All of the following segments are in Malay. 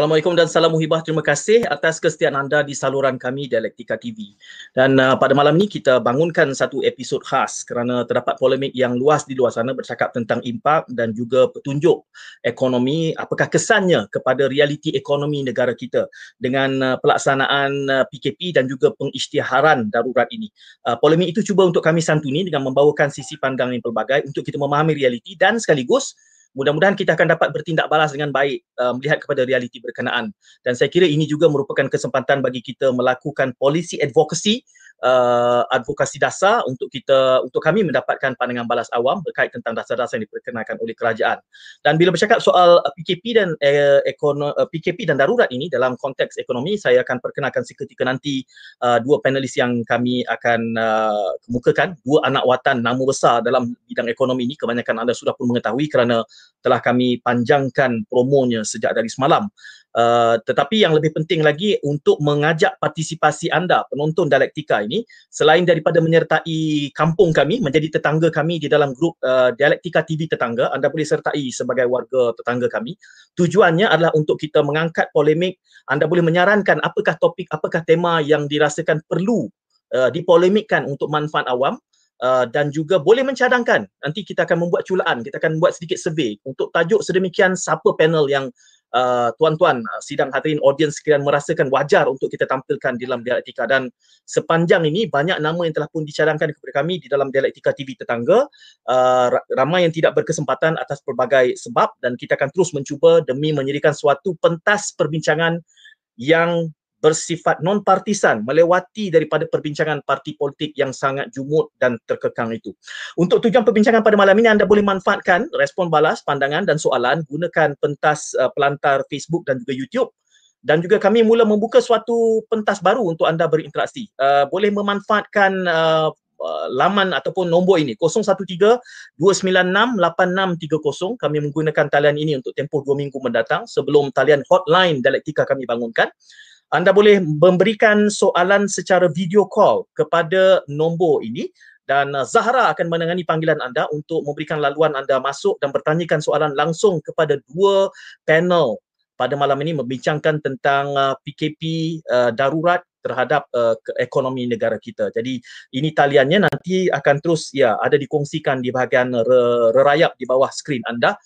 Assalamualaikum dan salam muhibah. Terima kasih atas kesetiaan anda di saluran kami Dialektika TV. Dan uh, pada malam ini kita bangunkan satu episod khas kerana terdapat polemik yang luas di luar sana bercakap tentang impak dan juga petunjuk ekonomi, apakah kesannya kepada realiti ekonomi negara kita dengan uh, pelaksanaan uh, PKP dan juga pengisytiharan darurat ini. Uh, polemik itu cuba untuk kami santuni dengan membawakan sisi pandang yang pelbagai untuk kita memahami realiti dan sekaligus mudah-mudahan kita akan dapat bertindak balas dengan baik uh, melihat kepada realiti berkenaan. Dan saya kira ini juga merupakan kesempatan bagi kita melakukan policy advocacy uh, advokasi dasar untuk kita untuk kami mendapatkan pandangan balas awam berkait tentang dasar-dasar yang diperkenalkan oleh kerajaan. Dan bila bercakap soal uh, PKP dan uh, ekono, uh, PKP dan darurat ini dalam konteks ekonomi, saya akan perkenalkan seketika nanti uh, dua panelis yang kami akan uh, kemukakan, dua anak watan nama besar dalam bidang ekonomi ini. Kebanyakan anda sudah pun mengetahui kerana telah kami panjangkan promonya sejak dari semalam. Uh, tetapi yang lebih penting lagi untuk mengajak partisipasi anda penonton dialektika ini selain daripada menyertai kampung kami menjadi tetangga kami di dalam grup uh, dialektika TV tetangga anda boleh sertai sebagai warga tetangga kami. Tujuannya adalah untuk kita mengangkat polemik anda boleh menyarankan apakah topik apakah tema yang dirasakan perlu uh, dipolemikkan untuk manfaat awam Uh, dan juga boleh mencadangkan. Nanti kita akan membuat culaan kita akan buat sedikit survey untuk tajuk sedemikian siapa panel yang uh, tuan-tuan uh, sidang hadirin audiens sekalian merasakan wajar untuk kita tampilkan di dalam dialektika. Dan sepanjang ini banyak nama yang telah pun dicadangkan kepada kami di dalam dialektika TV tetangga. Uh, ramai yang tidak berkesempatan atas pelbagai sebab. Dan kita akan terus mencuba demi menyediakan suatu pentas perbincangan yang bersifat non partisan melewati daripada perbincangan parti politik yang sangat jumut dan terkekang itu. Untuk tujuan perbincangan pada malam ini anda boleh manfaatkan respon balas, pandangan dan soalan gunakan pentas uh, pelantar Facebook dan juga YouTube dan juga kami mula membuka suatu pentas baru untuk anda berinteraksi. Uh, boleh memanfaatkan uh laman ataupun nombor ini 013-296-8630 kami menggunakan talian ini untuk tempoh 2 minggu mendatang sebelum talian hotline dialektika kami bangunkan anda boleh memberikan soalan secara video call kepada nombor ini dan uh, Zahra akan menangani panggilan anda untuk memberikan laluan anda masuk dan bertanyakan soalan langsung kepada dua panel pada malam ini membincangkan tentang uh, PKP uh, darurat terhadap uh, ekonomi negara kita. Jadi ini taliannya nanti akan terus ya ada dikongsikan di bahagian rerayap di bawah skrin anda.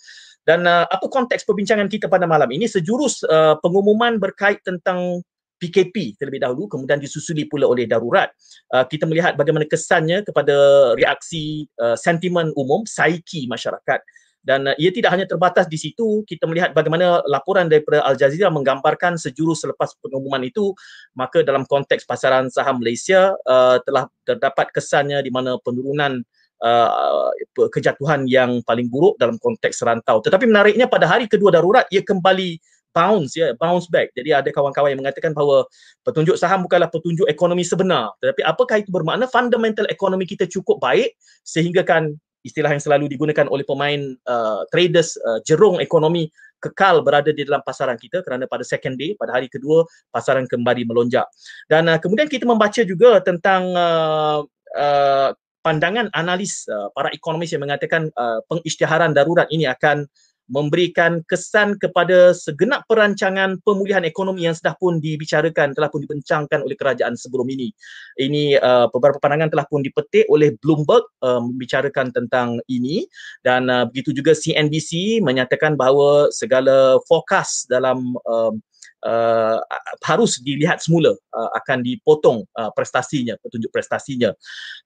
Dan uh, apa konteks perbincangan kita pada malam ini sejurus uh, pengumuman berkait tentang PKP terlebih dahulu kemudian disusuli pula oleh darurat. Uh, kita melihat bagaimana kesannya kepada reaksi uh, sentimen umum, saiki masyarakat dan uh, ia tidak hanya terbatas di situ, kita melihat bagaimana laporan daripada Al Jazeera menggambarkan sejurus selepas pengumuman itu, maka dalam konteks pasaran saham Malaysia uh, telah terdapat kesannya di mana penurunan uh, kejatuhan yang paling buruk dalam konteks serantau. Tetapi menariknya pada hari kedua darurat ia kembali bounce ya bounce back. Jadi ada kawan-kawan yang mengatakan bahawa petunjuk saham bukanlah petunjuk ekonomi sebenar. Tetapi apakah itu bermakna fundamental ekonomi kita cukup baik sehingga kan istilah yang selalu digunakan oleh pemain uh, traders uh, jerung ekonomi kekal berada di dalam pasaran kita kerana pada second day pada hari kedua pasaran kembali melonjak. Dan uh, kemudian kita membaca juga tentang uh, uh, pandangan analis uh, para ekonomis yang mengatakan uh, pengisytiharan darurat ini akan memberikan kesan kepada segenap perancangan pemulihan ekonomi yang sudah pun dibicarakan telah pun dibencangkan oleh kerajaan sebelum ini. Ini uh, beberapa pandangan telah pun dipetik oleh Bloomberg uh, membicarakan tentang ini dan uh, begitu juga CNBC menyatakan bahawa segala fokus dalam uh, uh, harus dilihat semula uh, akan dipotong uh, prestasinya petunjuk prestasinya.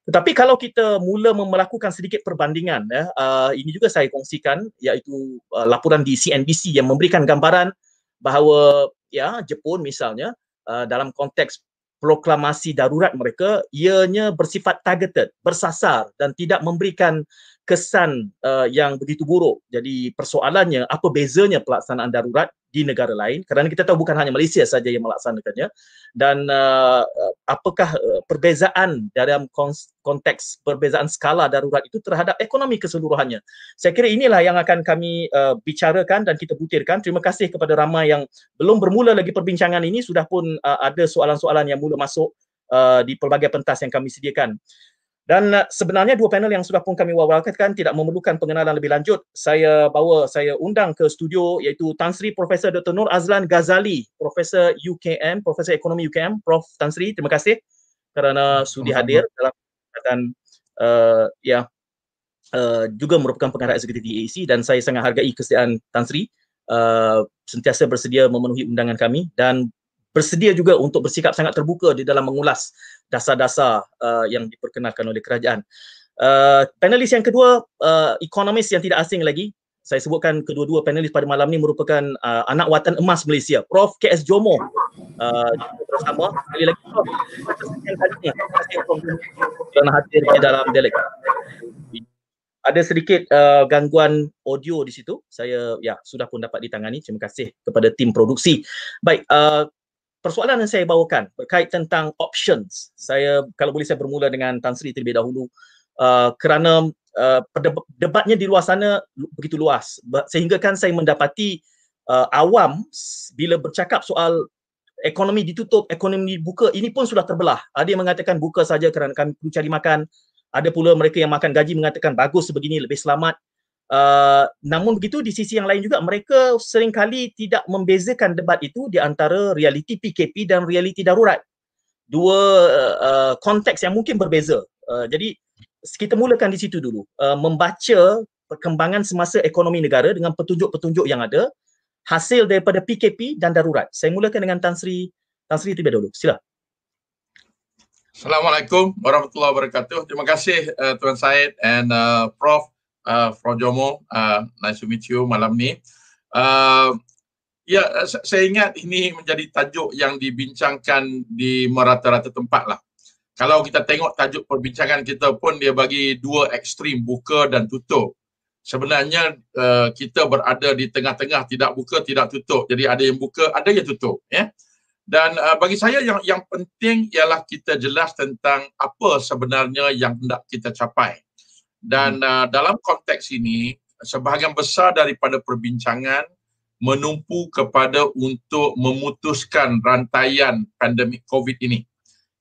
Tetapi kalau kita mula melakukan sedikit perbandingan ya uh, ini juga saya kongsikan iaitu uh, laporan di CNBC yang memberikan gambaran bahawa ya Jepun misalnya uh, dalam konteks proklamasi darurat mereka ianya bersifat targeted bersasar dan tidak memberikan kesan uh, yang begitu buruk. Jadi persoalannya apa bezanya pelaksanaan darurat di negara lain kerana kita tahu bukan hanya Malaysia saja yang melaksanakannya dan uh, apakah uh, perbezaan dalam konteks perbezaan skala darurat itu terhadap ekonomi keseluruhannya. Saya kira inilah yang akan kami uh, bicarakan dan kita butirkan. Terima kasih kepada ramai yang belum bermula lagi perbincangan ini sudah pun uh, ada soalan-soalan yang mula masuk uh, di pelbagai pentas yang kami sediakan. Dan uh, sebenarnya dua panel yang sudah pun kami wawarkan tidak memerlukan pengenalan lebih lanjut. Saya bawa, saya undang ke studio iaitu Tan Sri Profesor Dr. Nur Azlan Ghazali, Profesor UKM, Profesor Ekonomi UKM. Prof. Tan Sri, terima kasih kerana sudi hadir dalam dan uh, ya uh, juga merupakan pengarah eksekutif EAC dan saya sangat hargai kesediaan Tan Sri uh, sentiasa bersedia memenuhi undangan kami dan bersedia juga untuk bersikap sangat terbuka di dalam mengulas dasar-dasar uh, yang diperkenalkan oleh kerajaan. Uh, panelis yang kedua, uh, ekonomis yang tidak asing lagi. Saya sebutkan kedua-dua panelis pada malam ini merupakan uh, anak watan emas Malaysia. Prof. KS Jomo uh, bersama. Sekali lagi Prof. Terima kasih kerana hadir di dalam delegasi. Ada sedikit uh, gangguan audio di situ. Saya ya sudah pun dapat ditangani. Terima kasih kepada tim produksi. Baik, uh, persoalan yang saya bawakan berkait tentang options. Saya kalau boleh saya bermula dengan Tan Sri terlebih dahulu uh, kerana uh, debatnya di luar sana begitu luas sehingga kan saya mendapati uh, awam bila bercakap soal ekonomi ditutup, ekonomi dibuka, ini pun sudah terbelah. Ada yang mengatakan buka saja kerana kami perlu cari makan. Ada pula mereka yang makan gaji mengatakan bagus sebegini lebih selamat. Uh, namun begitu di sisi yang lain juga mereka seringkali tidak membezakan debat itu di antara realiti PKP dan realiti darurat. Dua uh, konteks yang mungkin berbeza. Uh, jadi kita mulakan di situ dulu. Uh, membaca perkembangan semasa ekonomi negara dengan petunjuk-petunjuk yang ada hasil daripada PKP dan darurat. Saya mulakan dengan Tan Sri Tan Sri terlebih dahulu. Sila. Assalamualaikum warahmatullahi wabarakatuh. Terima kasih uh, Tuan Said and uh, Prof uh, From Jomo, uh, nice to meet you malam ni. Uh, ya, saya ingat ini menjadi tajuk yang dibincangkan di merata-rata tempat lah. Kalau kita tengok tajuk perbincangan kita pun dia bagi dua ekstrim, buka dan tutup. Sebenarnya uh, kita berada di tengah-tengah, tidak buka, tidak tutup. Jadi ada yang buka, ada yang tutup. Ya. Dan uh, bagi saya yang yang penting ialah kita jelas tentang apa sebenarnya yang hendak kita capai. Dan hmm. uh, dalam konteks ini, sebahagian besar daripada perbincangan menumpu kepada untuk memutuskan rantaian pandemik COVID ini.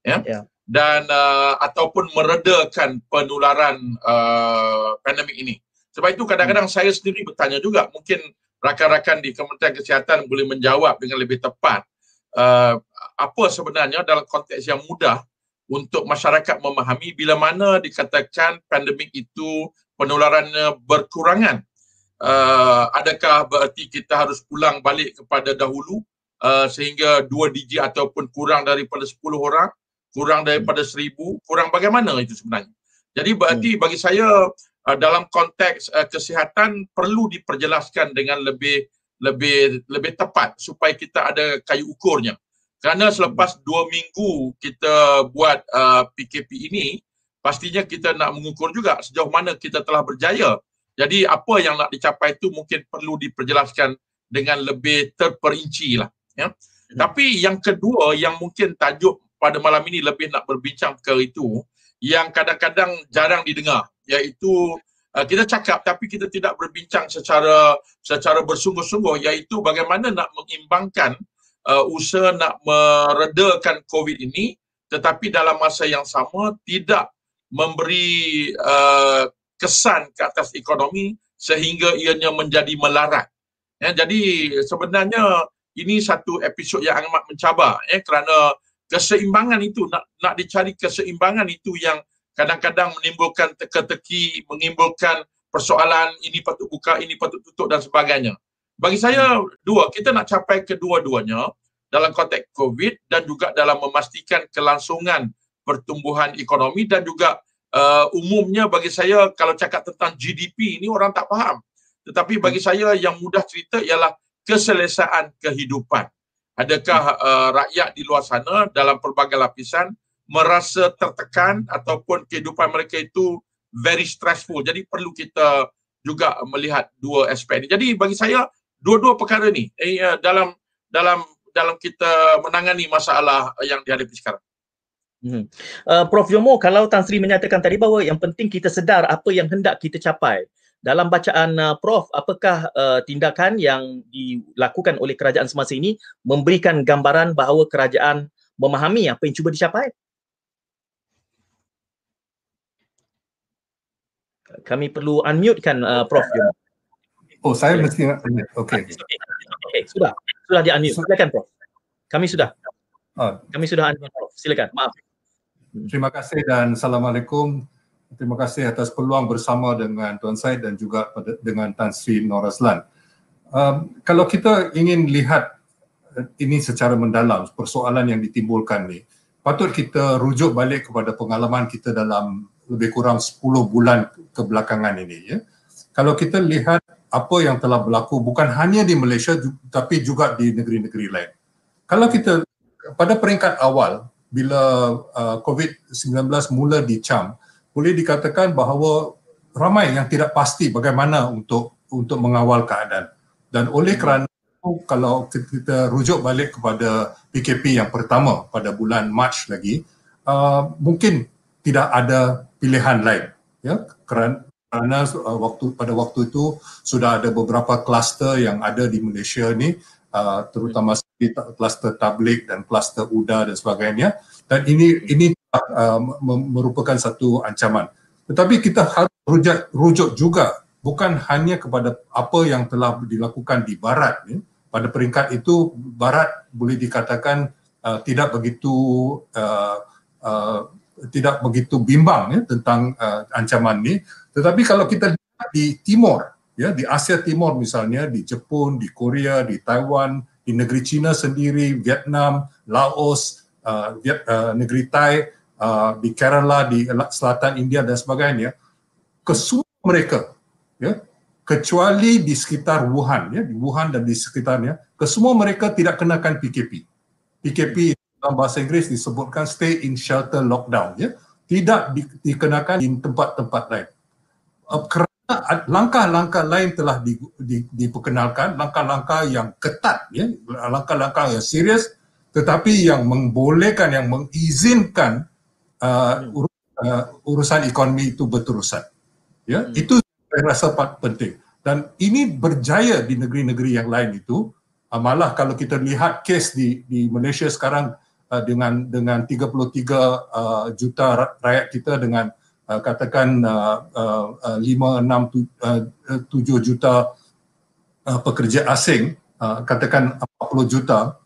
Ya. Yeah. Dan uh, ataupun meredakan penularan uh, pandemik ini. Sebab itu kadang-kadang hmm. saya sendiri bertanya juga, mungkin rakan-rakan di Kementerian Kesihatan boleh menjawab dengan lebih tepat uh, apa sebenarnya dalam konteks yang mudah untuk masyarakat memahami bila mana dikatakan pandemik itu penularannya berkurangan. Uh, adakah berarti kita harus pulang balik kepada dahulu uh, sehingga dua digit ataupun kurang daripada 10 orang, kurang daripada seribu, kurang bagaimana itu sebenarnya? Jadi berarti hmm. bagi saya uh, dalam konteks uh, kesihatan perlu diperjelaskan dengan lebih lebih lebih tepat supaya kita ada kayu ukurnya. Kerana selepas dua minggu kita buat uh, PKP ini, pastinya kita nak mengukur juga sejauh mana kita telah berjaya. Jadi apa yang nak dicapai itu mungkin perlu diperjelaskan dengan lebih terperinci lah. Ya. Hmm. Tapi yang kedua yang mungkin tajuk pada malam ini lebih nak berbincang ke itu, yang kadang-kadang jarang didengar, iaitu uh, kita cakap tapi kita tidak berbincang secara secara bersungguh-sungguh, iaitu bagaimana nak mengimbangkan uh, usaha nak meredakan COVID ini tetapi dalam masa yang sama tidak memberi uh, kesan ke atas ekonomi sehingga ianya menjadi melarat. Ya, jadi sebenarnya ini satu episod yang amat mencabar ya, kerana keseimbangan itu nak nak dicari keseimbangan itu yang kadang-kadang menimbulkan teka-teki, menimbulkan persoalan ini patut buka, ini patut tutup dan sebagainya. Bagi saya dua, kita nak capai kedua-duanya dalam konteks COVID dan juga dalam memastikan kelangsungan pertumbuhan ekonomi dan juga uh, umumnya bagi saya kalau cakap tentang GDP ini orang tak faham. Tetapi bagi saya yang mudah cerita ialah keselesaan kehidupan. Adakah uh, rakyat di luar sana dalam pelbagai lapisan merasa tertekan ataupun kehidupan mereka itu very stressful. Jadi perlu kita juga melihat dua aspek ini. Jadi bagi saya dua-dua perkara ni eh, dalam dalam dalam kita menangani masalah yang dihadapi sekarang. Hmm. Uh, Prof Yomo, kalau Tan Sri menyatakan tadi bahawa yang penting kita sedar apa yang hendak kita capai. Dalam bacaan uh, Prof, apakah uh, tindakan yang dilakukan oleh kerajaan semasa ini memberikan gambaran bahawa kerajaan memahami apa yang cuba dicapai? kami perlu unmute kan uh, Prof. Jom. Oh, saya mesti nak unmute. Okey. Okay. okay. Sudah. Sudah di unmute. Silakan Prof. Kami sudah. Oh. Kami sudah unmute Prof. Silakan. Maaf. Terima kasih dan Assalamualaikum. Terima kasih atas peluang bersama dengan Tuan Said dan juga dengan Tan Sri Noraslan. Um, kalau kita ingin lihat uh, ini secara mendalam, persoalan yang ditimbulkan ni, patut kita rujuk balik kepada pengalaman kita dalam lebih kurang 10 bulan kebelakangan ini. Ya. Kalau kita lihat apa yang telah berlaku bukan hanya di Malaysia tapi juga di negeri-negeri lain. Kalau kita pada peringkat awal bila uh, COVID-19 mula dicam, boleh dikatakan bahawa ramai yang tidak pasti bagaimana untuk untuk mengawal keadaan. Dan oleh hmm. kerana itu, kalau kita rujuk balik kepada PKP yang pertama pada bulan Mac lagi, uh, mungkin tidak ada pilihan lain. Ya, kerana kerana uh, waktu pada waktu itu sudah ada beberapa kluster yang ada di Malaysia ni uh, terutama sekali kluster tablik dan kluster UDA dan sebagainya. Dan ini ini uh, merupakan satu ancaman. Tetapi kita harus rujuk, rujuk juga bukan hanya kepada apa yang telah dilakukan di barat ni. Pada peringkat itu barat boleh dikatakan uh, tidak begitu uh, uh, tidak begitu bimbang ya tentang uh, ancaman ni tetapi kalau kita di timur, ya di Asia Timur misalnya, di Jepun, di Korea, di Taiwan, di negeri China sendiri, Vietnam, Laos, uh, Viet, uh, negeri Thai, uh, di Kerala, di selatan India dan sebagainya, kesemua mereka, ya kecuali di sekitar Wuhan, ya di Wuhan dan di sekitarnya, kesemua mereka tidak kenakan PKP. PKP dalam bahasa Inggeris disebutkan stay in shelter lockdown, ya tidak di, dikenakan di tempat-tempat lain. Uh, kerana langkah-langkah lain telah di, di, diperkenalkan, langkah-langkah yang ketat, ya, langkah-langkah yang serius, tetapi yang membolehkan, yang mengizinkan uh, ur, uh, urusan ekonomi itu berterusan. Ya, hmm. Itu saya rasa penting. Dan ini berjaya di negeri-negeri yang lain itu, uh, malah kalau kita lihat kes di, di Malaysia sekarang uh, dengan dengan 33 uh, juta rakyat kita dengan uh, katakan uh, uh, 5 6 uh, 7 juta uh, pekerja asing uh, katakan 40 juta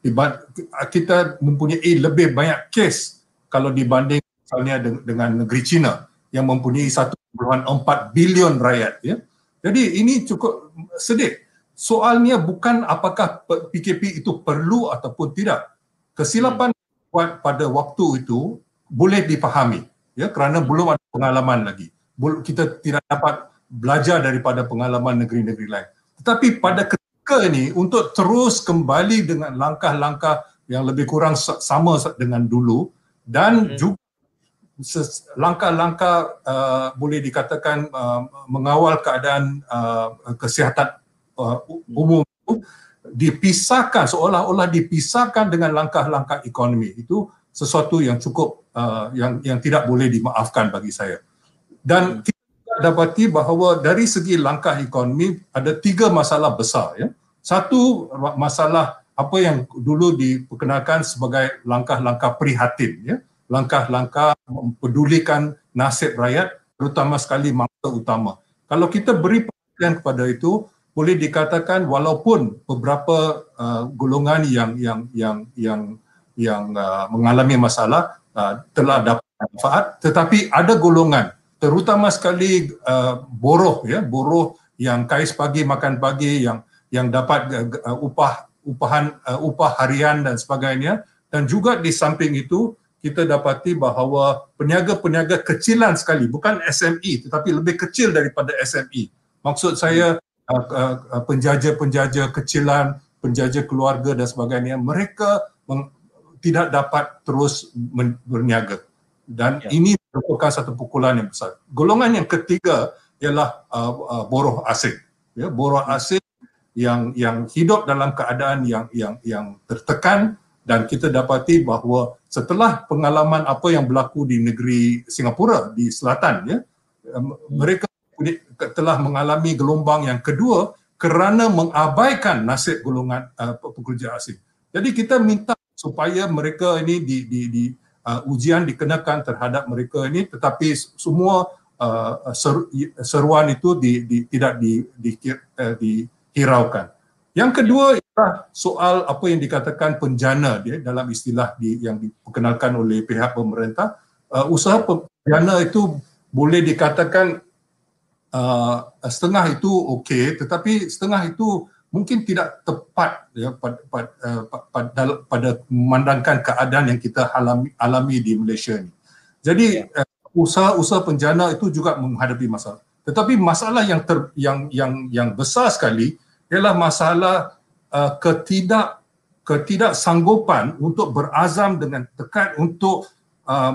kita mempunyai lebih banyak kes kalau dibanding misalnya dengan negeri China yang mempunyai 1.4 bilion rakyat ya. Jadi ini cukup sedih. Soalnya bukan apakah PKP itu perlu ataupun tidak. Kesilapan hmm. pada waktu itu boleh dipahami ya kerana belum ada pengalaman lagi. Kita tidak dapat belajar daripada pengalaman negeri-negeri lain. Tetapi pada ketika ini untuk terus kembali dengan langkah-langkah yang lebih kurang sama dengan dulu dan hmm. juga langkah-langkah uh, boleh dikatakan uh, mengawal keadaan uh, kesihatan uh, umum itu dipisahkan seolah-olah dipisahkan dengan langkah-langkah ekonomi itu sesuatu yang cukup uh, yang yang tidak boleh dimaafkan bagi saya. Dan hmm. kita dapati bahawa dari segi langkah ekonomi ada tiga masalah besar ya. Satu masalah apa yang dulu diperkenalkan sebagai langkah-langkah prihatin ya. Langkah-langkah mempedulikan nasib rakyat terutama sekali mangsa utama. Kalau kita beri perhatian kepada itu boleh dikatakan walaupun beberapa uh, golongan yang yang yang yang yang uh, mengalami masalah uh, telah dapat manfaat tetapi ada golongan terutama sekali uh, boroh ya boroh yang kais pagi makan pagi yang yang dapat uh, upah upahan uh, upah harian dan sebagainya. Dan juga di samping itu kita dapati bahawa peniaga-peniaga kecilan sekali bukan SME tetapi lebih kecil daripada SME maksud saya uh, uh, penjaja-penjaja kecilan penjaja keluarga dan sebagainya mereka tidak dapat terus berniaga dan ya. ini merupakan satu pukulan yang besar. Golongan yang ketiga ialah uh, uh, boroh asing. Ya, boroh asing yang yang hidup dalam keadaan yang yang yang tertekan dan kita dapati bahawa setelah pengalaman apa yang berlaku di negeri Singapura di selatan ya um, mereka telah mengalami gelombang yang kedua kerana mengabaikan nasib golongan uh, pekerja asing. Jadi kita minta supaya mereka ini di di di uh, ujian dikenakan terhadap mereka ini tetapi semua uh, seruan itu di, di, tidak di, di, uh, dihiraukan. Yang kedua ialah soal apa yang dikatakan penjana dia dalam istilah di, yang diperkenalkan oleh pihak pemerintah. Uh, usaha penjana itu boleh dikatakan uh, setengah itu okey tetapi setengah itu mungkin tidak tepat ya pada pada, uh, pada, pada memandangkan keadaan yang kita alami, alami di Malaysia ini. Jadi uh, usaha-usaha penjana itu juga menghadapi masalah. Tetapi masalah yang ter, yang yang yang besar sekali ialah masalah uh, ketidak ketidaksanggupan untuk berazam dengan tekad untuk uh,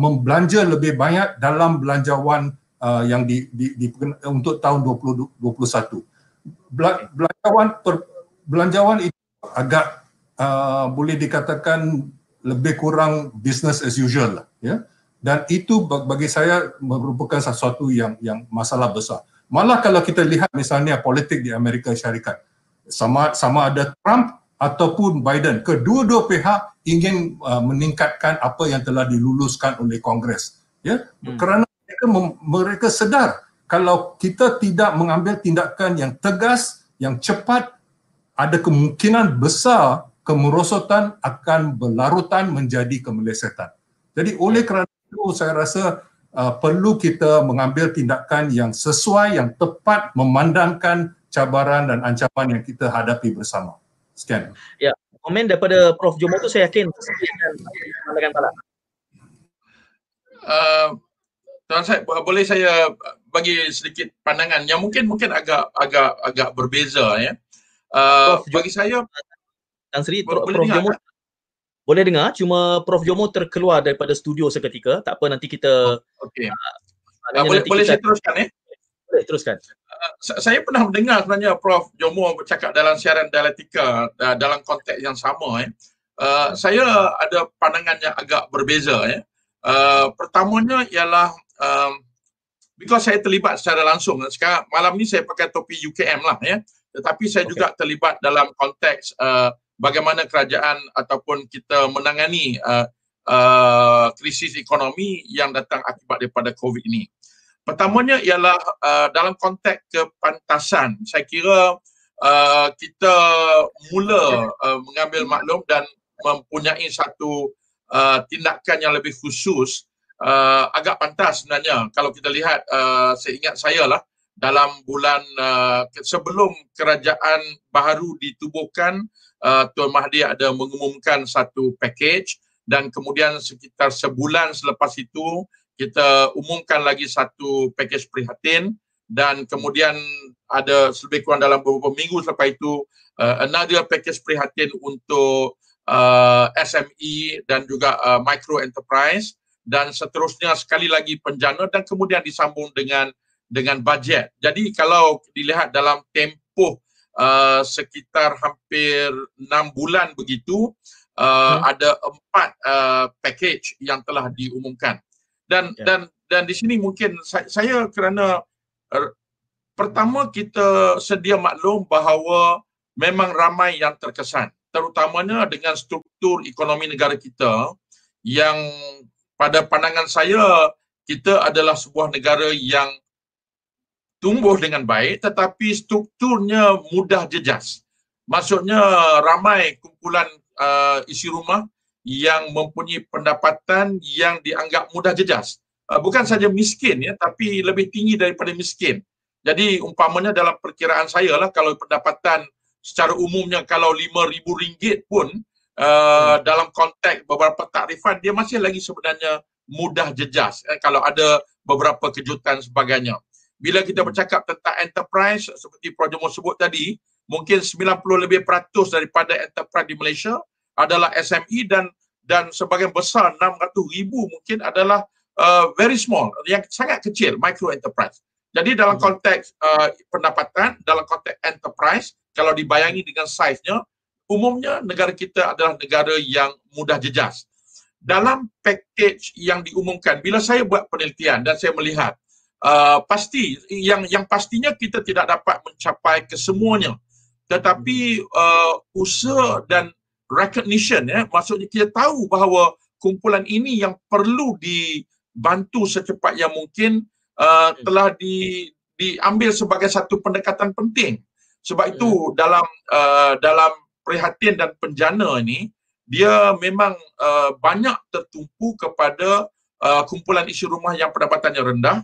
membelanja lebih banyak dalam belanjawan uh, yang di, di, di untuk tahun 2021 belanjawan per, belanjawan itu agak uh, boleh dikatakan lebih kurang business as usual lah ya. Dan itu bagi saya merupakan sesuatu yang yang masalah besar. Malah kalau kita lihat misalnya politik di Amerika Syarikat sama sama ada Trump ataupun Biden kedua-dua pihak ingin uh, meningkatkan apa yang telah diluluskan oleh Kongres ya. Hmm. kerana mereka mereka sedar kalau kita tidak mengambil tindakan yang tegas, yang cepat, ada kemungkinan besar kemerosotan akan berlarutan menjadi kemelesetan. Jadi oleh kerana itu saya rasa uh, perlu kita mengambil tindakan yang sesuai, yang tepat memandangkan cabaran dan ancaman yang kita hadapi bersama. Sekian. Ya, komen daripada Prof. Jomo tu saya yakin Pak. Uh, Tuan saya boleh saya bagi sedikit pandangan? Yang mungkin mungkin agak agak agak berbeza ya. Uh, Prof, bagi saya Dan Sri Prof, boleh Prof dengar, Jomo boleh dengar cuma Prof Jomo terkeluar daripada studio seketika. Tak apa nanti kita okey. Uh, uh, boleh boleh kita, saya teruskan ya? Boleh teruskan. Uh, saya pernah mendengar sebenarnya Prof Jomo bercakap dalam siaran dialektika uh, dalam konteks yang sama ya. Uh, saya ada pandangan yang agak berbeza ya. Uh, pertamanya ialah um, because saya terlibat secara langsung sekarang malam ni saya pakai topi UKM lah ya tetapi saya okay. juga terlibat dalam konteks uh, bagaimana kerajaan ataupun kita menangani uh, uh, krisis ekonomi yang datang akibat daripada COVID ini. Pertamanya ialah uh, dalam konteks kepantasan. Saya kira uh, kita mula uh, mengambil maklum dan mempunyai satu uh, tindakan yang lebih khusus uh, agak pantas sebenarnya kalau kita lihat uh, seingat saya lah dalam bulan uh, sebelum kerajaan baru ditubuhkan uh, Tuan Mahdi ada mengumumkan satu package dan kemudian sekitar sebulan selepas itu kita umumkan lagi satu package prihatin dan kemudian ada lebih kurang dalam beberapa minggu selepas itu uh, another package prihatin untuk uh, SME dan juga uh, micro enterprise dan seterusnya sekali lagi penjana dan kemudian disambung dengan dengan bajet. Jadi kalau dilihat dalam tempoh uh, sekitar hampir enam bulan begitu uh, hmm. ada empat uh, package yang telah diumumkan. Dan yeah. dan dan di sini mungkin saya, saya kerana uh, pertama kita sedia maklum bahawa memang ramai yang terkesan terutamanya dengan struktur ekonomi negara kita yang pada pandangan saya kita adalah sebuah negara yang tumbuh dengan baik tetapi strukturnya mudah jejas. Maksudnya ramai kumpulan uh, isi rumah yang mempunyai pendapatan yang dianggap mudah jejas. Uh, bukan saja miskin ya tapi lebih tinggi daripada miskin. Jadi umpamanya dalam perkiraan saya lah kalau pendapatan secara umumnya kalau RM5,000 pun uh, dalam konteks beberapa takrifan dia masih lagi sebenarnya mudah jejas eh, kalau ada beberapa kejutan sebagainya. Bila kita bercakap tentang enterprise seperti Prof Jomo sebut tadi, mungkin 90 lebih peratus daripada enterprise di Malaysia adalah SME dan dan sebagian besar 600 ribu mungkin adalah uh, very small yang sangat kecil micro enterprise. Jadi dalam hmm. konteks uh, pendapatan, dalam konteks enterprise, kalau dibayangi dengan size-nya, umumnya negara kita adalah negara yang mudah jejas. Dalam package yang diumumkan, bila saya buat penelitian dan saya melihat, uh, pasti yang yang pastinya kita tidak dapat mencapai kesemuanya. Tetapi uh, usaha dan recognition, ya, maksudnya kita tahu bahawa kumpulan ini yang perlu dibantu secepat yang mungkin uh, telah di diambil sebagai satu pendekatan penting. Sebab itu hmm. dalam uh, dalam prihatin dan penjana ini dia memang uh, banyak tertumpu kepada uh, kumpulan isi rumah yang pendapatannya rendah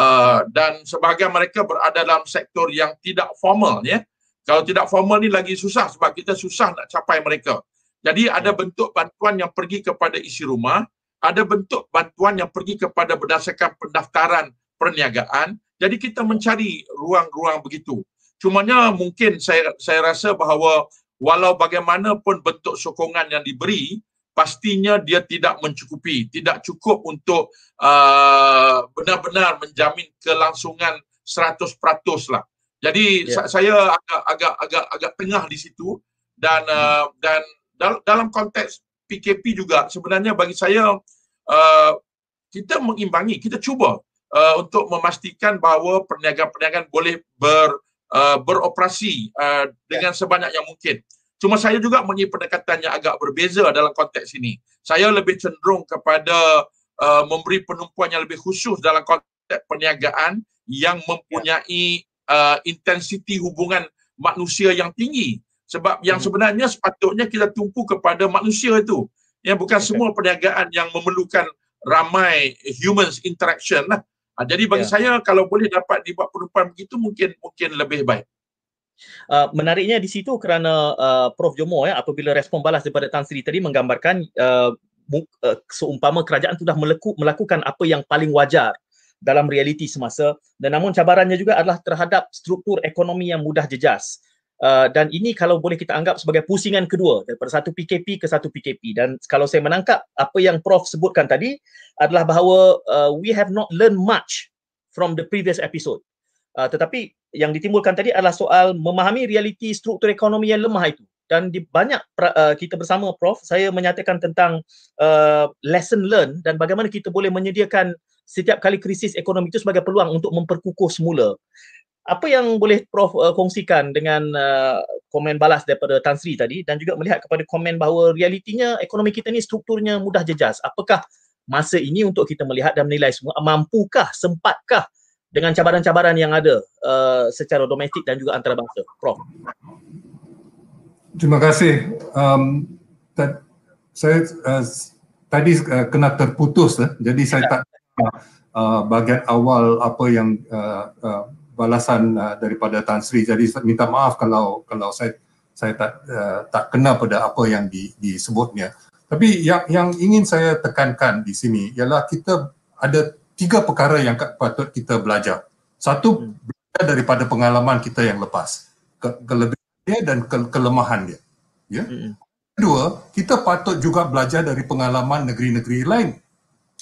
uh, dan sebahagian mereka berada dalam sektor yang tidak formal ya. Kalau tidak formal ni lagi susah sebab kita susah nak capai mereka. Jadi ada hmm. bentuk bantuan yang pergi kepada isi rumah, ada bentuk bantuan yang pergi kepada berdasarkan pendaftaran perniagaan. Jadi kita mencari ruang-ruang begitu. Cumanya mungkin saya saya rasa bahawa walau bagaimanapun bentuk sokongan yang diberi, pastinya dia tidak mencukupi, tidak cukup untuk uh, benar-benar menjamin kelangsungan 100% lah. Jadi yeah. saya agak agak agak agak tengah di situ dan uh, dan dal- dalam konteks PKP juga sebenarnya bagi saya uh, kita mengimbangi, kita cuba uh, untuk memastikan bahawa perniagaan-perniagaan boleh ber uh, beroperasi uh, dengan sebanyak yang mungkin. Cuma saya juga mempunyai pendekatan yang agak berbeza dalam konteks ini. Saya lebih cenderung kepada uh, memberi penumpuan yang lebih khusus dalam konteks perniagaan yang mempunyai uh, intensiti hubungan manusia yang tinggi. Sebab yang hmm. sebenarnya sepatutnya kita tumpu kepada manusia itu. Yang bukan semua perniagaan yang memerlukan ramai humans interaction lah. Ha, jadi bagi yeah. saya kalau boleh dapat dibuat penumpang begitu mungkin mungkin lebih baik. Uh, menariknya di situ kerana uh, Prof Jomo ya apabila respon balas daripada Tan Sri tadi menggambarkan uh, uh, seumpama kerajaan sudah melaku, melakukan apa yang paling wajar dalam realiti semasa dan namun cabarannya juga adalah terhadap struktur ekonomi yang mudah jejas. Uh, dan ini kalau boleh kita anggap sebagai pusingan kedua daripada satu PKP ke satu PKP dan kalau saya menangkap apa yang Prof sebutkan tadi adalah bahawa uh, we have not learned much from the previous episode. Uh, tetapi yang ditimbulkan tadi adalah soal memahami realiti struktur ekonomi yang lemah itu. Dan di banyak uh, kita bersama Prof saya menyatakan tentang uh, lesson learn dan bagaimana kita boleh menyediakan setiap kali krisis ekonomi itu sebagai peluang untuk memperkukuh semula apa yang boleh Prof uh, kongsikan dengan uh, komen balas daripada Tan Sri tadi dan juga melihat kepada komen bahawa realitinya ekonomi kita ni strukturnya mudah jejas. Apakah masa ini untuk kita melihat dan menilai semua mampukah, sempatkah dengan cabaran-cabaran yang ada uh, secara domestik dan juga antarabangsa? Prof. Terima kasih. Um, t- saya uh, tadi uh, kena terputus uh, jadi saya tak uh, bahagian awal apa yang uh, uh, balasan uh, daripada Tan Sri. Jadi minta maaf kalau kalau saya saya tak uh, tak kena pada apa yang di, disebutnya. Tapi yang yang ingin saya tekankan di sini ialah kita ada tiga perkara yang patut kita belajar. Satu hmm. belajar daripada pengalaman kita yang lepas. Ke, kelebihan dia dan ke, kelemahan dia. Ya? Hmm. kedua kita patut juga belajar dari pengalaman negeri-negeri lain.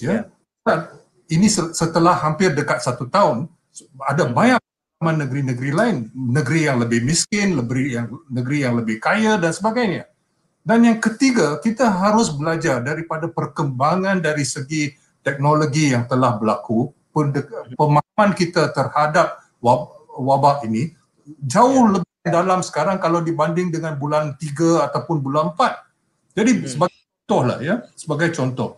Ya? Yeah. ini setelah hampir dekat satu tahun ada banyak negeri-negeri lain, negeri yang lebih miskin, negeri yang negeri yang lebih kaya dan sebagainya. Dan yang ketiga, kita harus belajar daripada perkembangan dari segi teknologi yang telah berlaku, pemahaman kita terhadap wabak ini jauh ya. lebih dalam sekarang kalau dibanding dengan bulan 3 ataupun bulan 4. Jadi hmm. sebagai contoh lah ya, sebagai contoh.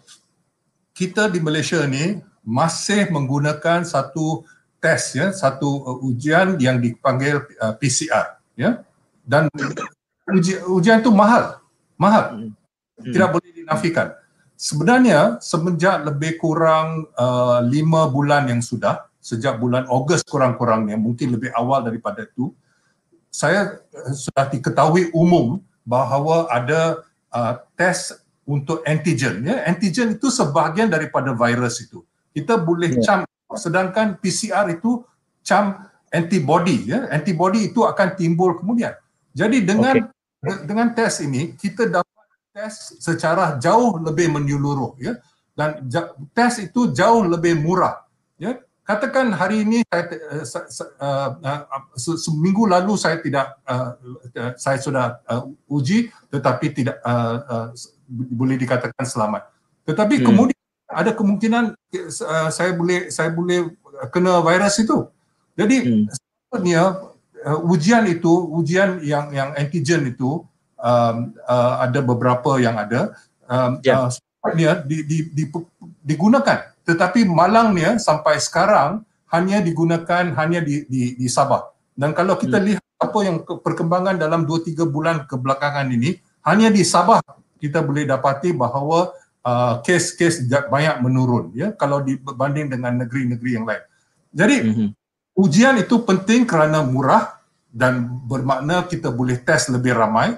Kita di Malaysia ni masih menggunakan satu tes ya satu uh, ujian yang dipanggil uh, PCR ya. Dan uji, ujian itu mahal mahal. Hmm. tidak boleh dinafikan. Sebenarnya semenjak lebih kurang uh, lima bulan yang sudah sejak bulan Ogos kurang-kurangnya mungkin lebih awal daripada itu saya uh, sudah diketahui umum bahawa ada uh, tes untuk antigen ya. Antigen itu sebahagian daripada virus itu. Kita boleh yeah. cam sedangkan PCR itu cam antibody ya. Antibody itu akan timbul kemudian. Jadi dengan okay. dengan tes ini kita dapat tes secara jauh lebih menyeluruh ya. Dan tes itu jauh lebih murah ya. Katakan hari ini saya uh, uh, seminggu lalu saya tidak uh, saya sudah uh, uji tetapi tidak uh, uh, boleh dikatakan selamat. Tetapi hmm. kemudian ada kemungkinan uh, saya boleh saya boleh kena virus itu. Jadi hmm. sebenarnya uh, ujian itu ujian yang yang antigen itu um, uh, ada beberapa yang ada um, yeah. uh, di, di, di, digunakan tetapi malangnya sampai sekarang hanya digunakan hanya di, di, di Sabah. Dan kalau kita hmm. lihat apa yang perkembangan dalam 2-3 bulan kebelakangan ini, hanya di Sabah kita boleh dapati bahawa uh, kes-kes banyak menurun ya kalau dibanding dengan negeri-negeri yang lain. Jadi hmm. ujian itu penting kerana murah dan bermakna kita boleh test lebih ramai.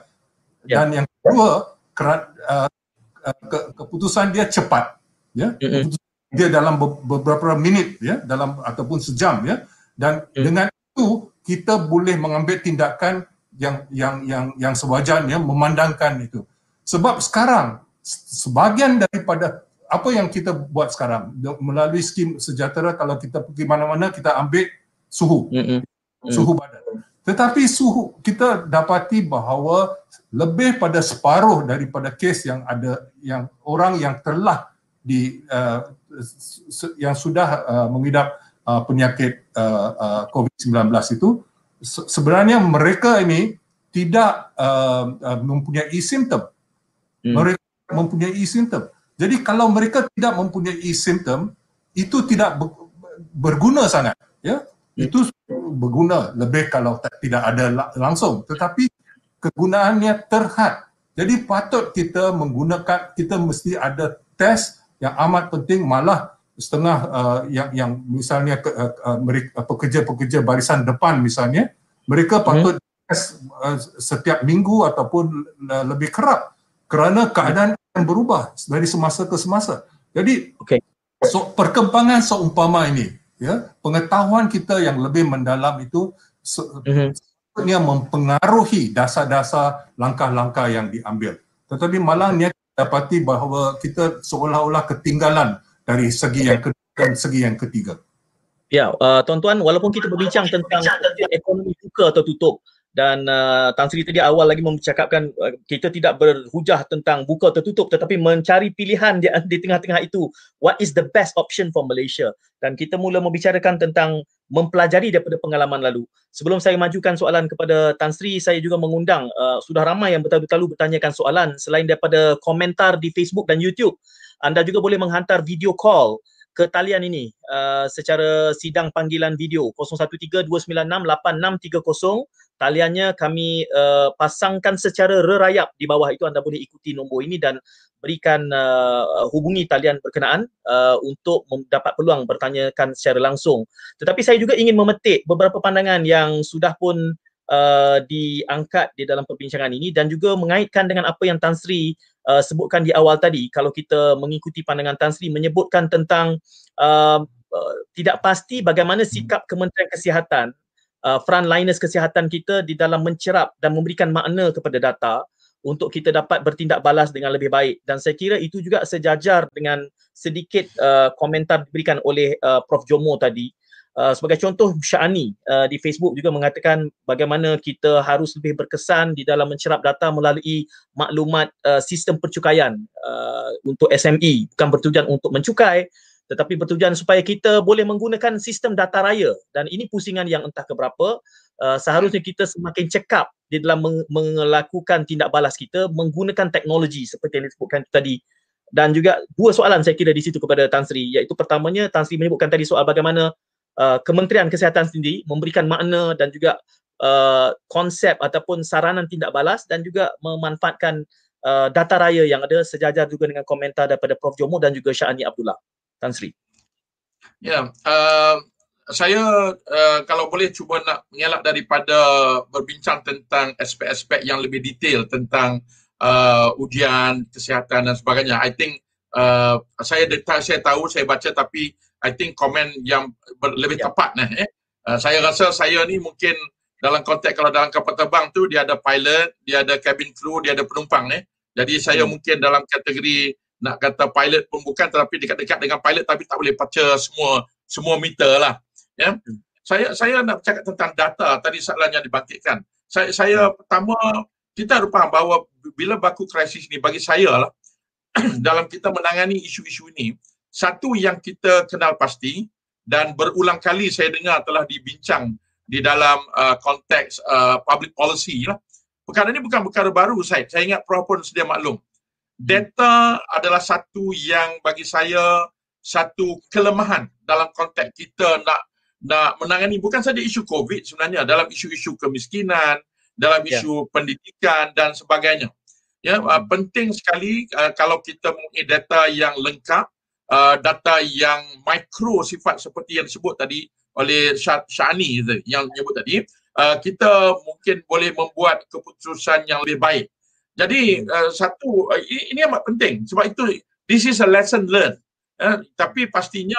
Ya. Dan yang kedua, kerana, uh, uh, ke, keputusan dia cepat. Ya. Hmm dia dalam beberapa minit ya dalam ataupun sejam ya dan hmm. dengan itu kita boleh mengambil tindakan yang yang yang yang sewajarnya memandangkan itu sebab sekarang sebahagian daripada apa yang kita buat sekarang melalui skim sejahtera kalau kita pergi mana-mana kita ambil suhu hmm. suhu badan tetapi suhu kita dapati bahawa lebih pada separuh daripada kes yang ada yang orang yang telah di uh, yang sudah uh, mengidap uh, penyakit uh, uh, COVID-19 itu se- sebenarnya mereka ini tidak uh, uh, mempunyai simptom. Hmm. Mereka mempunyai simptom. Jadi kalau mereka tidak mempunyai simptom itu tidak berguna sangat ya. Hmm. Itu berguna lebih kalau tidak ada langsung tetapi kegunaannya terhad. Jadi patut kita menggunakan kita mesti ada test yang amat penting malah setengah uh, yang yang misalnya ke, uh, uh, mereka pekerja-pekerja barisan depan misalnya mereka hmm. patut uh, setiap minggu ataupun uh, lebih kerap kerana keadaan akan berubah dari semasa ke semasa. Jadi okay. so, perkembangan seumpama ini ya pengetahuan kita yang lebih mendalam itu mm-hmm. mempengaruhi dasar-dasar langkah-langkah yang diambil. Tetapi malangnya dapati bahawa kita seolah-olah ketinggalan dari segi yang kedua dan segi yang ketiga. Ya, uh, tuan-tuan, walaupun kita berbincang tentang ekonomi buka atau tutup dan uh, Tan Sri tadi awal lagi memcakapkan uh, kita tidak berhujah tentang buka atau tutup tetapi mencari pilihan di, di tengah-tengah itu what is the best option for Malaysia dan kita mula membicarakan tentang mempelajari daripada pengalaman lalu. Sebelum saya majukan soalan kepada Tan Sri, saya juga mengundang uh, sudah ramai yang betul-betul bertanyakan soalan selain daripada komentar di Facebook dan YouTube. Anda juga boleh menghantar video call ke talian ini uh, secara sidang panggilan video 0132968630 taliannya kami uh, pasangkan secara rerayap di bawah itu anda boleh ikuti nombor ini dan berikan uh, hubungi talian berkenaan uh, untuk mendapat peluang bertanyakan secara langsung. Tetapi saya juga ingin memetik beberapa pandangan yang sudah pun uh, diangkat di dalam perbincangan ini dan juga mengaitkan dengan apa yang Tan Sri uh, sebutkan di awal tadi. Kalau kita mengikuti pandangan Tan Sri menyebutkan tentang uh, uh, tidak pasti bagaimana sikap Kementerian Kesihatan uh, frontliners kesihatan kita di dalam mencerap dan memberikan makna kepada data untuk kita dapat bertindak balas dengan lebih baik. Dan saya kira itu juga sejajar dengan sedikit uh, komentar diberikan oleh uh, Prof. Jomo tadi uh, sebagai contoh Syani uh, di Facebook juga mengatakan bagaimana kita harus lebih berkesan di dalam mencerap data melalui maklumat uh, sistem percukaian uh, untuk SME bukan bertujuan untuk mencukai tetapi bertujuan supaya kita boleh menggunakan sistem data raya. Dan ini pusingan yang entah keberapa. Uh, seharusnya kita semakin cekap di dalam meng- melakukan tindak balas kita menggunakan teknologi seperti yang disebutkan tadi. Dan juga dua soalan saya kira di situ kepada Tan Sri iaitu pertamanya Tan Sri menyebutkan tadi soal bagaimana uh, Kementerian Kesihatan sendiri memberikan makna dan juga uh, konsep ataupun saranan tindak balas dan juga memanfaatkan uh, data raya yang ada sejajar juga dengan komentar daripada Prof Jomo dan juga Syahani Abdullah. Tan Sri. Ya, uh, saya uh, kalau boleh cuba nak mengelak daripada berbincang tentang aspek-aspek yang lebih detail tentang uh, ujian kesihatan dan sebagainya. I think uh, saya detail saya tahu saya baca tapi I think komen yang ber, lebih yeah. tepat nah eh. Uh, saya rasa saya ni mungkin dalam konteks kalau dalam kapal terbang tu dia ada pilot, dia ada cabin crew, dia ada penumpang eh. Jadi saya hmm. mungkin dalam kategori nak kata pilot pun bukan tetapi dekat-dekat dengan pilot tapi tak boleh baca semua semua meter lah ya hmm. saya saya nak cakap tentang data tadi soalan yang dibangkitkan saya saya hmm. pertama kita harus faham bahawa bila baku krisis ni bagi saya lah dalam kita menangani isu-isu ini satu yang kita kenal pasti dan berulang kali saya dengar telah dibincang di dalam uh, konteks uh, public policy lah perkara ini bukan perkara baru saya saya ingat Prof pun sedia maklum data adalah satu yang bagi saya satu kelemahan dalam konteks kita nak nak menangani bukan saja isu COVID sebenarnya dalam isu-isu kemiskinan, dalam ya. isu yeah. pendidikan dan sebagainya. Ya, uh, penting sekali uh, kalau kita mempunyai data yang lengkap, uh, data yang mikro sifat seperti yang disebut tadi oleh Syani yang menyebut tadi, uh, kita mungkin boleh membuat keputusan yang lebih baik. Jadi hmm. uh, satu uh, ini, ini amat penting sebab itu this is a lesson learned. Uh, tapi pastinya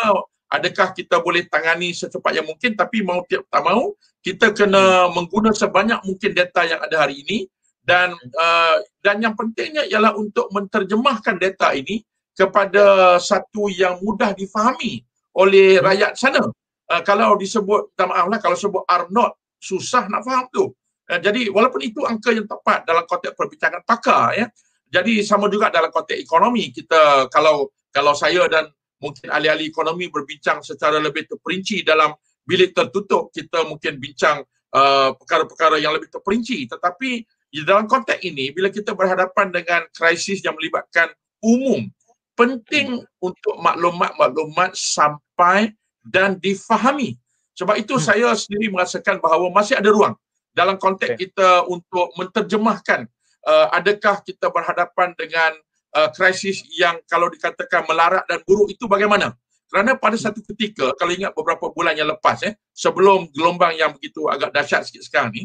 adakah kita boleh tangani secepat yang mungkin tapi mau tak mau kita kena hmm. menggunakan sebanyak mungkin data yang ada hari ini dan uh, dan yang pentingnya ialah untuk menterjemahkan data ini kepada satu yang mudah difahami oleh hmm. rakyat sana. Uh, kalau disebut, tak maaf lah, kalau sebut Arnold, susah nak faham tu. Uh, jadi walaupun itu angka yang tepat dalam konteks perbincangan pakar ya. Jadi sama juga dalam konteks ekonomi kita kalau kalau saya dan mungkin ahli-ahli ekonomi berbincang secara lebih terperinci dalam bilik tertutup kita mungkin bincang uh, perkara-perkara yang lebih terperinci tetapi dalam konteks ini bila kita berhadapan dengan krisis yang melibatkan umum penting untuk maklumat-maklumat sampai dan difahami sebab itu hmm. saya sendiri merasakan bahawa masih ada ruang dalam konteks okay. kita untuk menterjemahkan uh, adakah kita berhadapan dengan uh, krisis yang kalau dikatakan melarat dan buruk itu bagaimana? Kerana pada satu ketika kalau ingat beberapa bulan yang lepas eh sebelum gelombang yang begitu agak dahsyat sikit sekarang ni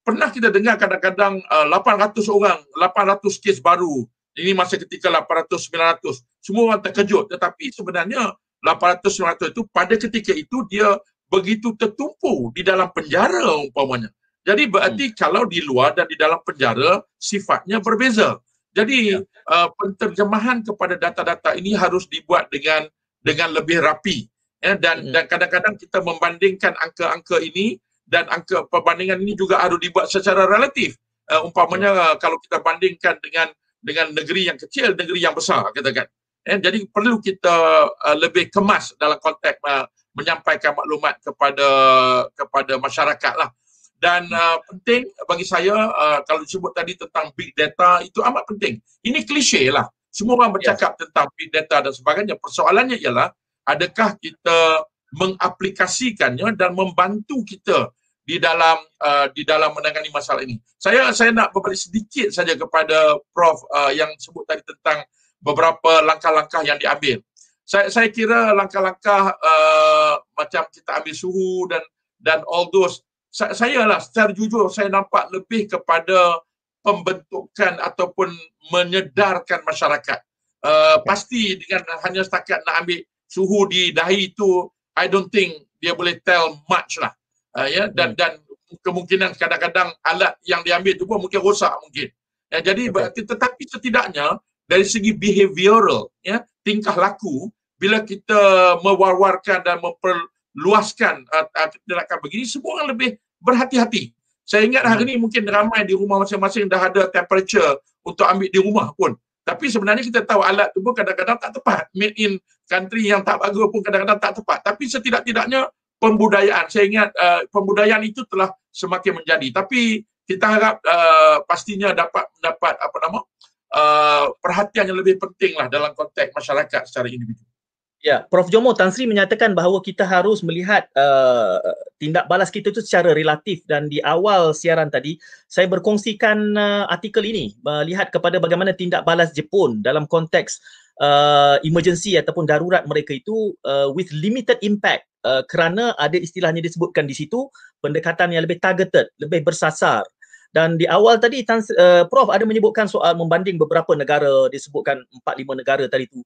pernah kita dengar kadang-kadang uh, 800 orang 800 kes baru ini masa ketika 800 900 semua orang terkejut tetapi sebenarnya 800 900 itu pada ketika itu dia begitu tertumpu di dalam penjara umpamanya. Jadi berarti hmm. kalau di luar dan di dalam penjara sifatnya berbeza. Jadi ya. uh, penterjemahan kepada data-data ini harus dibuat dengan dengan lebih rapi. Ya, dan hmm. dan kadang-kadang kita membandingkan angka-angka ini dan angka perbandingan ini juga harus dibuat secara relatif. Uh, umpamanya ya. uh, kalau kita bandingkan dengan dengan negeri yang kecil, negeri yang besar katakan. Ya, jadi perlu kita uh, lebih kemas dalam konteks uh, menyampaikan maklumat kepada kepada masyarakat lah. Dan uh, penting bagi saya uh, kalau disebut tadi tentang big data itu amat penting. Ini klise lah. Semua orang bercakap yes. tentang big data dan sebagainya. Persoalannya ialah adakah kita mengaplikasikannya dan membantu kita di dalam uh, di dalam menangani masalah ini. Saya saya nak berbalik sedikit saja kepada Prof uh, yang sebut tadi tentang beberapa langkah-langkah yang diambil. Saya saya kira langkah-langkah uh, macam kita ambil suhu dan dan all those saya, saya lah secara jujur saya nampak lebih kepada pembentukan ataupun menyedarkan masyarakat. Uh, pasti dengan hanya setakat nak ambil suhu di dahi itu I don't think dia boleh tell much lah uh, ya dan hmm. dan kemungkinan kadang-kadang alat yang diambil itu pun mungkin rosak mungkin ya, jadi berarti tetapi setidaknya dari segi behavioral ya tingkah laku bila kita mewar-warkan dan memperluaskan uh, uh, tindakan begini, semua orang lebih berhati-hati. Saya ingat hari ini mungkin ramai di rumah masing-masing dah ada temperature untuk ambil di rumah pun. Tapi sebenarnya kita tahu alat tu pun kadang-kadang tak tepat. Made in country yang tak bagus pun kadang-kadang tak tepat. Tapi setidak-tidaknya pembudayaan. Saya ingat uh, pembudayaan itu telah semakin menjadi. Tapi kita harap uh, pastinya dapat mendapat apa nama uh, perhatian yang lebih penting lah dalam konteks masyarakat secara individu. Ya, Prof Jomo Tan Sri menyatakan bahawa kita harus melihat uh, tindak balas kita itu secara relatif dan di awal siaran tadi saya berkongsikan uh, artikel ini melihat kepada bagaimana tindak balas Jepun dalam konteks uh, emergency ataupun darurat mereka itu uh, with limited impact uh, kerana ada istilahnya disebutkan di situ pendekatan yang lebih targeted, lebih bersasar. Dan di awal tadi Tan, uh, Prof ada menyebutkan soal membanding beberapa negara disebutkan 4 5 negara tadi tu.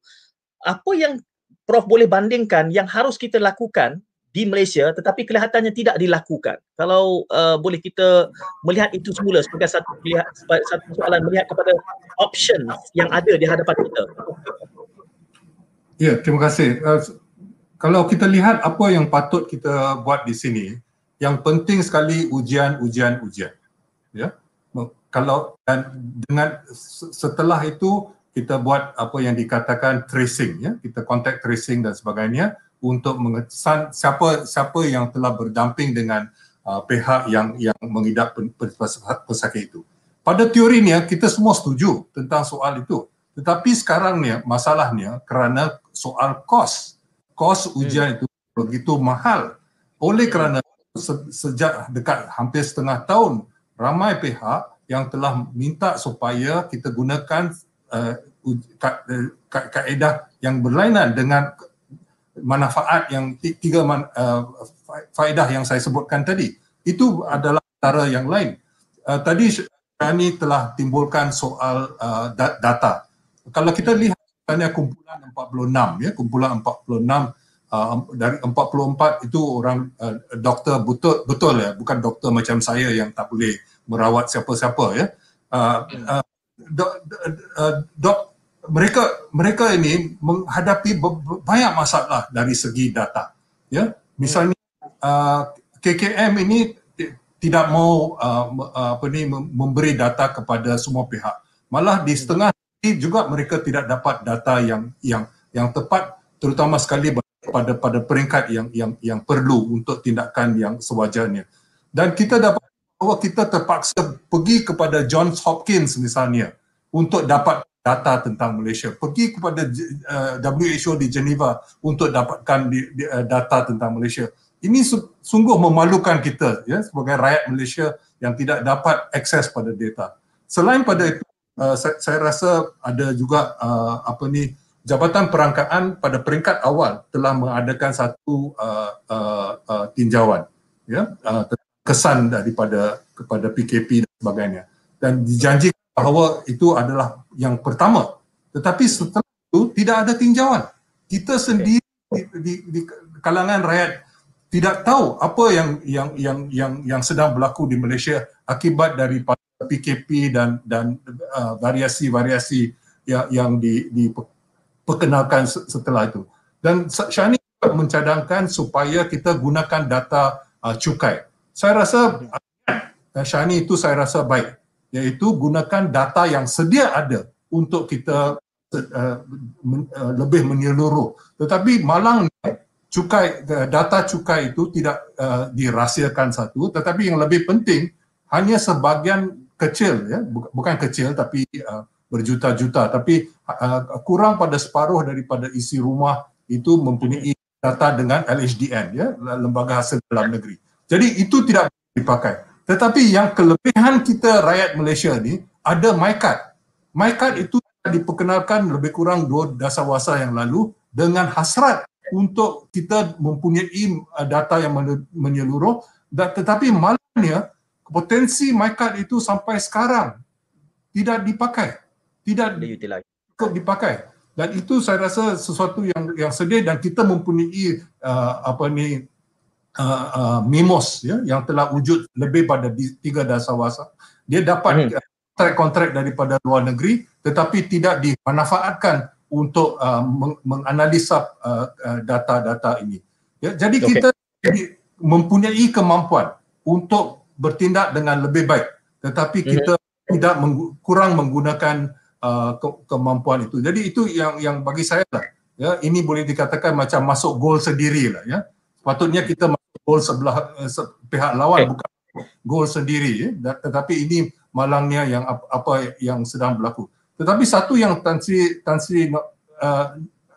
Apa yang Prof boleh bandingkan yang harus kita lakukan di Malaysia tetapi kelihatannya tidak dilakukan. Kalau uh, boleh kita melihat itu semula sebagai satu melihat satu soalan melihat kepada option yang ada di hadapan kita. Ya, terima kasih. Uh, kalau kita lihat apa yang patut kita buat di sini, yang penting sekali ujian, ujian, ujian. Ya. Kalau dan dengan setelah itu kita buat apa yang dikatakan tracing ya kita contact tracing dan sebagainya untuk mengesan siapa siapa yang telah berdamping dengan uh, pihak yang yang mengidap pesakit itu pada teorinya kita semua setuju tentang soal itu tetapi sekarang ni masalahnya kerana soal kos kos ujian hmm. itu begitu mahal. Oleh kerana se- sejak dekat hampir setengah tahun ramai pihak yang telah minta supaya kita gunakan uh, ka- ka- kaedah yang berlainan dengan manfaat yang tiga man, uh, faedah yang saya sebutkan tadi. Itu adalah antara yang lain. Uh, tadi Shani telah timbulkan soal uh, data. Kalau kita lihat sebenarnya kumpulan 46 ya. Kumpulan 46 Uh, dari 44 itu orang uh, doktor betul betul ya? Bukan doktor macam saya yang tak boleh merawat siapa-siapa ya. Uh, uh, dok, uh, dok mereka mereka ini menghadapi banyak masalah dari segi data ya. Misalnya uh, KKM ini tidak mau uh, apa ni memberi data kepada semua pihak. Malah di setengah juga mereka tidak dapat data yang yang yang tepat terutama sekali pada pada peringkat yang yang yang perlu untuk tindakan yang sewajarnya. Dan kita dapat bahawa kita terpaksa pergi kepada Johns Hopkins misalnya untuk dapat data tentang Malaysia. Pergi kepada uh, WHO di Geneva untuk dapatkan di, di, uh, data tentang Malaysia. Ini sungguh memalukan kita ya sebagai rakyat Malaysia yang tidak dapat akses pada data. Selain pada itu uh, saya, saya rasa ada juga uh, apa ni Jabatan Perangkaan pada peringkat awal telah mengadakan satu uh, uh, uh, tinjauan ya. Uh, kesan daripada kepada PKP dan sebagainya. Dan dijanjikan bahawa itu adalah yang pertama. Tetapi setelah itu tidak ada tinjauan. Kita sendiri di, di, di kalangan rakyat tidak tahu apa yang yang yang yang yang sedang berlaku di Malaysia akibat daripada PKP dan dan uh, variasi-variasi yang yang di, di perkenalkan setelah itu. Dan Shani mencadangkan supaya kita gunakan data uh, cukai. Saya rasa uh, Shani itu saya rasa baik iaitu gunakan data yang sedia ada untuk kita uh, men, uh, lebih menyeluruh. Tetapi malang cukai uh, data cukai itu tidak uh, dirahsiakan satu tetapi yang lebih penting hanya sebahagian kecil ya bukan kecil tapi uh, berjuta-juta tapi uh, kurang pada separuh daripada isi rumah itu mempunyai data dengan LHDN ya lembaga hasil dalam negeri. Jadi itu tidak dipakai. Tetapi yang kelebihan kita rakyat Malaysia ni ada MyCard. MyCard itu diperkenalkan lebih kurang dua dasawasa yang lalu dengan hasrat untuk kita mempunyai uh, data yang menyeluruh dan tetapi malangnya potensi MyCard itu sampai sekarang tidak dipakai. Tidak cukup dipakai. Dan itu saya rasa sesuatu yang yang sedih dan kita mempunyai uh, apa ni uh, uh, MIMOS ya yang telah wujud lebih pada di, tiga dasawasa dia dapat hmm. kontrak-kontrak daripada luar negeri tetapi tidak dimanfaatkan untuk uh, meng- menganalisa uh, uh, data-data ini. Ya jadi okay. kita mempunyai kemampuan untuk bertindak dengan lebih baik tetapi hmm. kita tidak meng- kurang menggunakan Uh, ke- kemampuan itu. Jadi itu yang yang bagi saya lah. Ya, ini boleh dikatakan macam masuk gol sendiri lah. Ya, patutnya kita masuk gol sebelah uh, se- pihak lawan okay. bukan gol sendiri. Ya. Tetapi ini malangnya yang apa, apa yang sedang berlaku. Tetapi satu yang Tan Sri Tan Sri uh,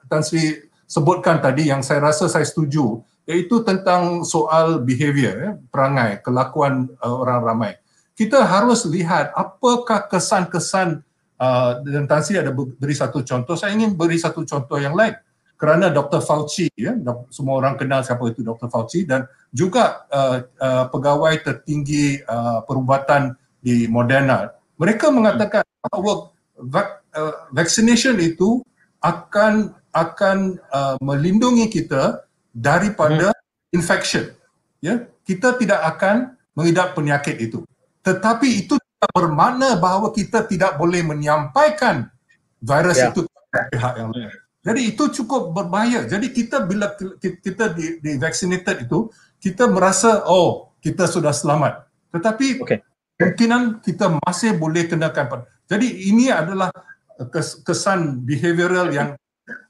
Tan Sri sebutkan tadi yang saya rasa saya setuju iaitu tentang soal behavior, ya, perangai, kelakuan uh, orang ramai. Kita harus lihat apakah kesan-kesan Uh, dan Tan Sri ada beri satu contoh. Saya ingin beri satu contoh yang lain. Kerana Dr. Fauci, ya, semua orang kenal siapa itu Dr. Fauci dan juga uh, uh, pegawai tertinggi uh, perubatan di Moderna. Mereka mengatakan bahawa uh, vaccination itu akan akan uh, melindungi kita daripada hmm. infection. Ya, kita tidak akan mengidap penyakit itu. Tetapi itu bermakna bahawa kita tidak boleh menyampaikan virus yeah. itu kepada pihak yang lain. Jadi itu cukup berbahaya. Jadi kita bila kita di, di vaccinated itu, kita merasa oh kita sudah selamat. Tetapi okay. kemungkinan kita masih boleh kenakan. Jadi ini adalah kesan behavioral yang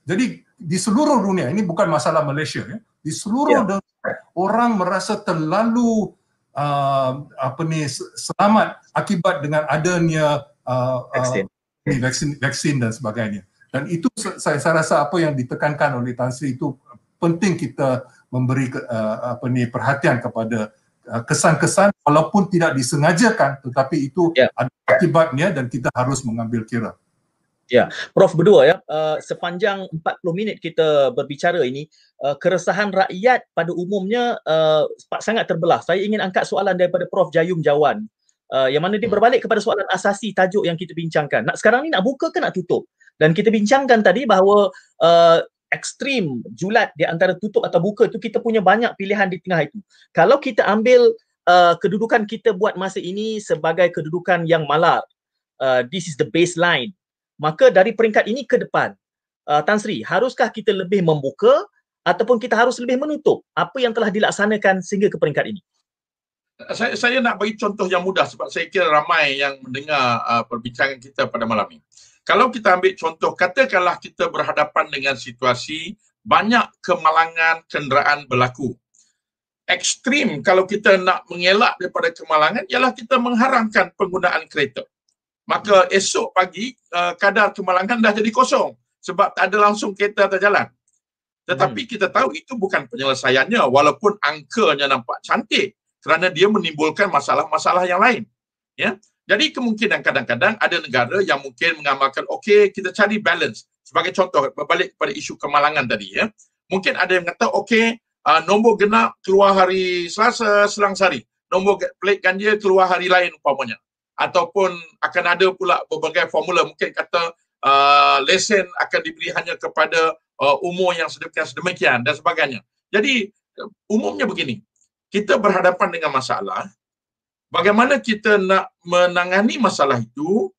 jadi di seluruh dunia ini bukan masalah Malaysia ya. Di seluruh yeah. dunia orang merasa terlalu uh, apa ni selamat akibat dengan adanya uh, vaksin. Uh, vaksin vaksin dan sebagainya dan itu saya, saya rasa apa yang ditekankan oleh Tan Sri itu penting kita memberi uh, apa ni perhatian kepada uh, kesan-kesan walaupun tidak disengajakan tetapi itu yeah. ada akibatnya dan kita harus mengambil kira. Ya, Prof berdua ya, uh, sepanjang 40 minit kita berbicara ini, uh, keresahan rakyat pada umumnya uh, sangat terbelah. Saya ingin angkat soalan daripada Prof Jayum Jawan uh, yang mana dia hmm. berbalik kepada soalan asasi tajuk yang kita bincangkan. Nak sekarang ni nak buka ke nak tutup? Dan kita bincangkan tadi bahawa uh, ekstrim julat di antara tutup atau buka itu kita punya banyak pilihan di tengah itu. Kalau kita ambil uh, kedudukan kita buat masa ini sebagai kedudukan yang malar, uh, this is the baseline maka dari peringkat ini ke depan uh, Tan Sri haruskah kita lebih membuka ataupun kita harus lebih menutup apa yang telah dilaksanakan sehingga ke peringkat ini saya, saya nak bagi contoh yang mudah sebab saya kira ramai yang mendengar uh, perbincangan kita pada malam ini. Kalau kita ambil contoh, katakanlah kita berhadapan dengan situasi banyak kemalangan kenderaan berlaku. Ekstrim kalau kita nak mengelak daripada kemalangan ialah kita mengharamkan penggunaan kereta maka esok pagi uh, kadar kemalangan dah jadi kosong sebab tak ada langsung kereta atas jalan. Tetapi hmm. kita tahu itu bukan penyelesaiannya walaupun angkanya nampak cantik kerana dia menimbulkan masalah-masalah yang lain. Ya. Jadi kemungkinan kadang-kadang ada negara yang mungkin mengamalkan okey kita cari balance. Sebagai contoh berbalik kepada isu kemalangan tadi ya. Mungkin ada yang kata okey uh, nombor genap keluar hari Selasa selang sehari. Nombor plate ganjil keluar hari lain umpamanya ataupun akan ada pula berbagai formula mungkin kata uh, lesen akan diberi hanya kepada uh, umur yang sedemikian sedemikian dan sebagainya. Jadi umumnya begini. Kita berhadapan dengan masalah bagaimana kita nak menangani masalah itu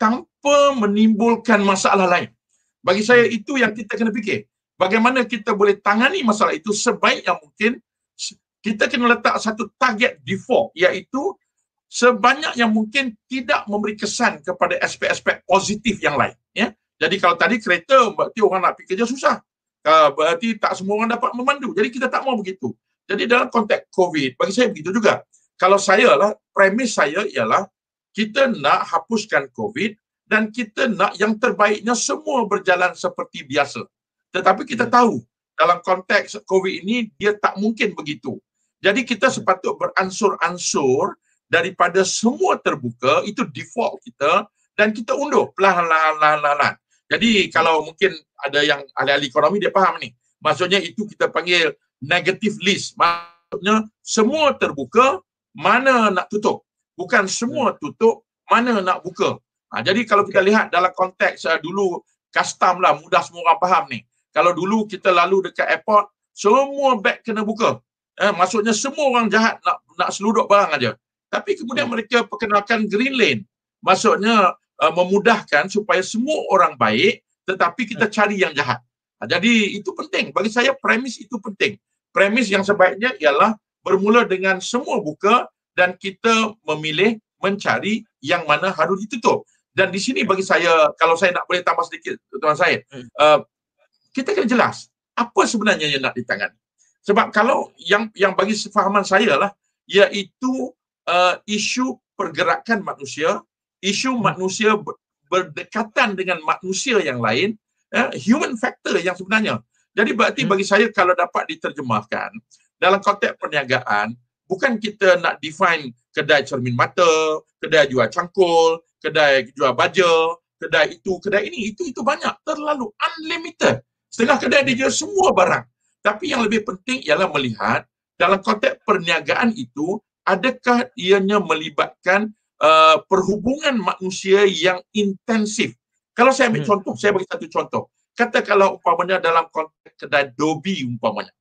tanpa menimbulkan masalah lain. Bagi saya itu yang kita kena fikir. Bagaimana kita boleh tangani masalah itu sebaik yang mungkin kita kena letak satu target default iaitu sebanyak yang mungkin tidak memberi kesan kepada aspek-aspek positif yang lain ya. Jadi kalau tadi kereta berarti orang nak pergi kerja susah. Uh, berarti tak semua orang dapat memandu. Jadi kita tak mau begitu. Jadi dalam konteks covid bagi saya begitu juga. Kalau saya lah premis saya ialah kita nak hapuskan covid dan kita nak yang terbaiknya semua berjalan seperti biasa. Tetapi kita hmm. tahu dalam konteks covid ini dia tak mungkin begitu. Jadi kita sepatut beransur-ansur daripada semua terbuka itu default kita dan kita undur perlahan-lahan. Jadi kalau mungkin ada yang ahli-ahli ekonomi dia faham ni. Maksudnya itu kita panggil negative list. Maksudnya semua terbuka, mana nak tutup. Bukan semua tutup, mana nak buka. Ha, jadi kalau kita lihat dalam konteks uh, dulu custom lah, mudah semua orang faham ni. Kalau dulu kita lalu dekat airport, semua beg kena buka. Eh, maksudnya semua orang jahat nak nak seluduk barang aja. Tapi kemudian hmm. mereka perkenalkan green lane. Maksudnya uh, memudahkan supaya semua orang baik tetapi kita hmm. cari yang jahat. Ha, jadi itu penting. Bagi saya premis itu penting. Premis yang sebaiknya ialah bermula dengan semua buka dan kita memilih mencari yang mana harus ditutup. Dan di sini bagi saya, kalau saya nak boleh tambah sedikit, tuan saya, hmm. uh, kita kena jelas apa sebenarnya yang nak ditangani. Sebab kalau yang yang bagi sefahaman saya lah, iaitu uh, isu pergerakan manusia, isu manusia berdekatan dengan manusia yang lain, uh, human factor yang sebenarnya. Jadi berarti hmm. bagi saya kalau dapat diterjemahkan dalam konteks perniagaan, bukan kita nak define kedai cermin mata, kedai jual cangkul, kedai jual baja, kedai itu, kedai ini, itu itu banyak, terlalu unlimited. Setengah kedai dia jual semua barang. Tapi yang lebih penting ialah melihat dalam konteks perniagaan itu adakah ianya melibatkan uh, perhubungan manusia yang intensif? Kalau saya ambil hmm. contoh, saya bagi satu contoh. Katakanlah umpamanya dalam konteks kedai dobi umpamanya.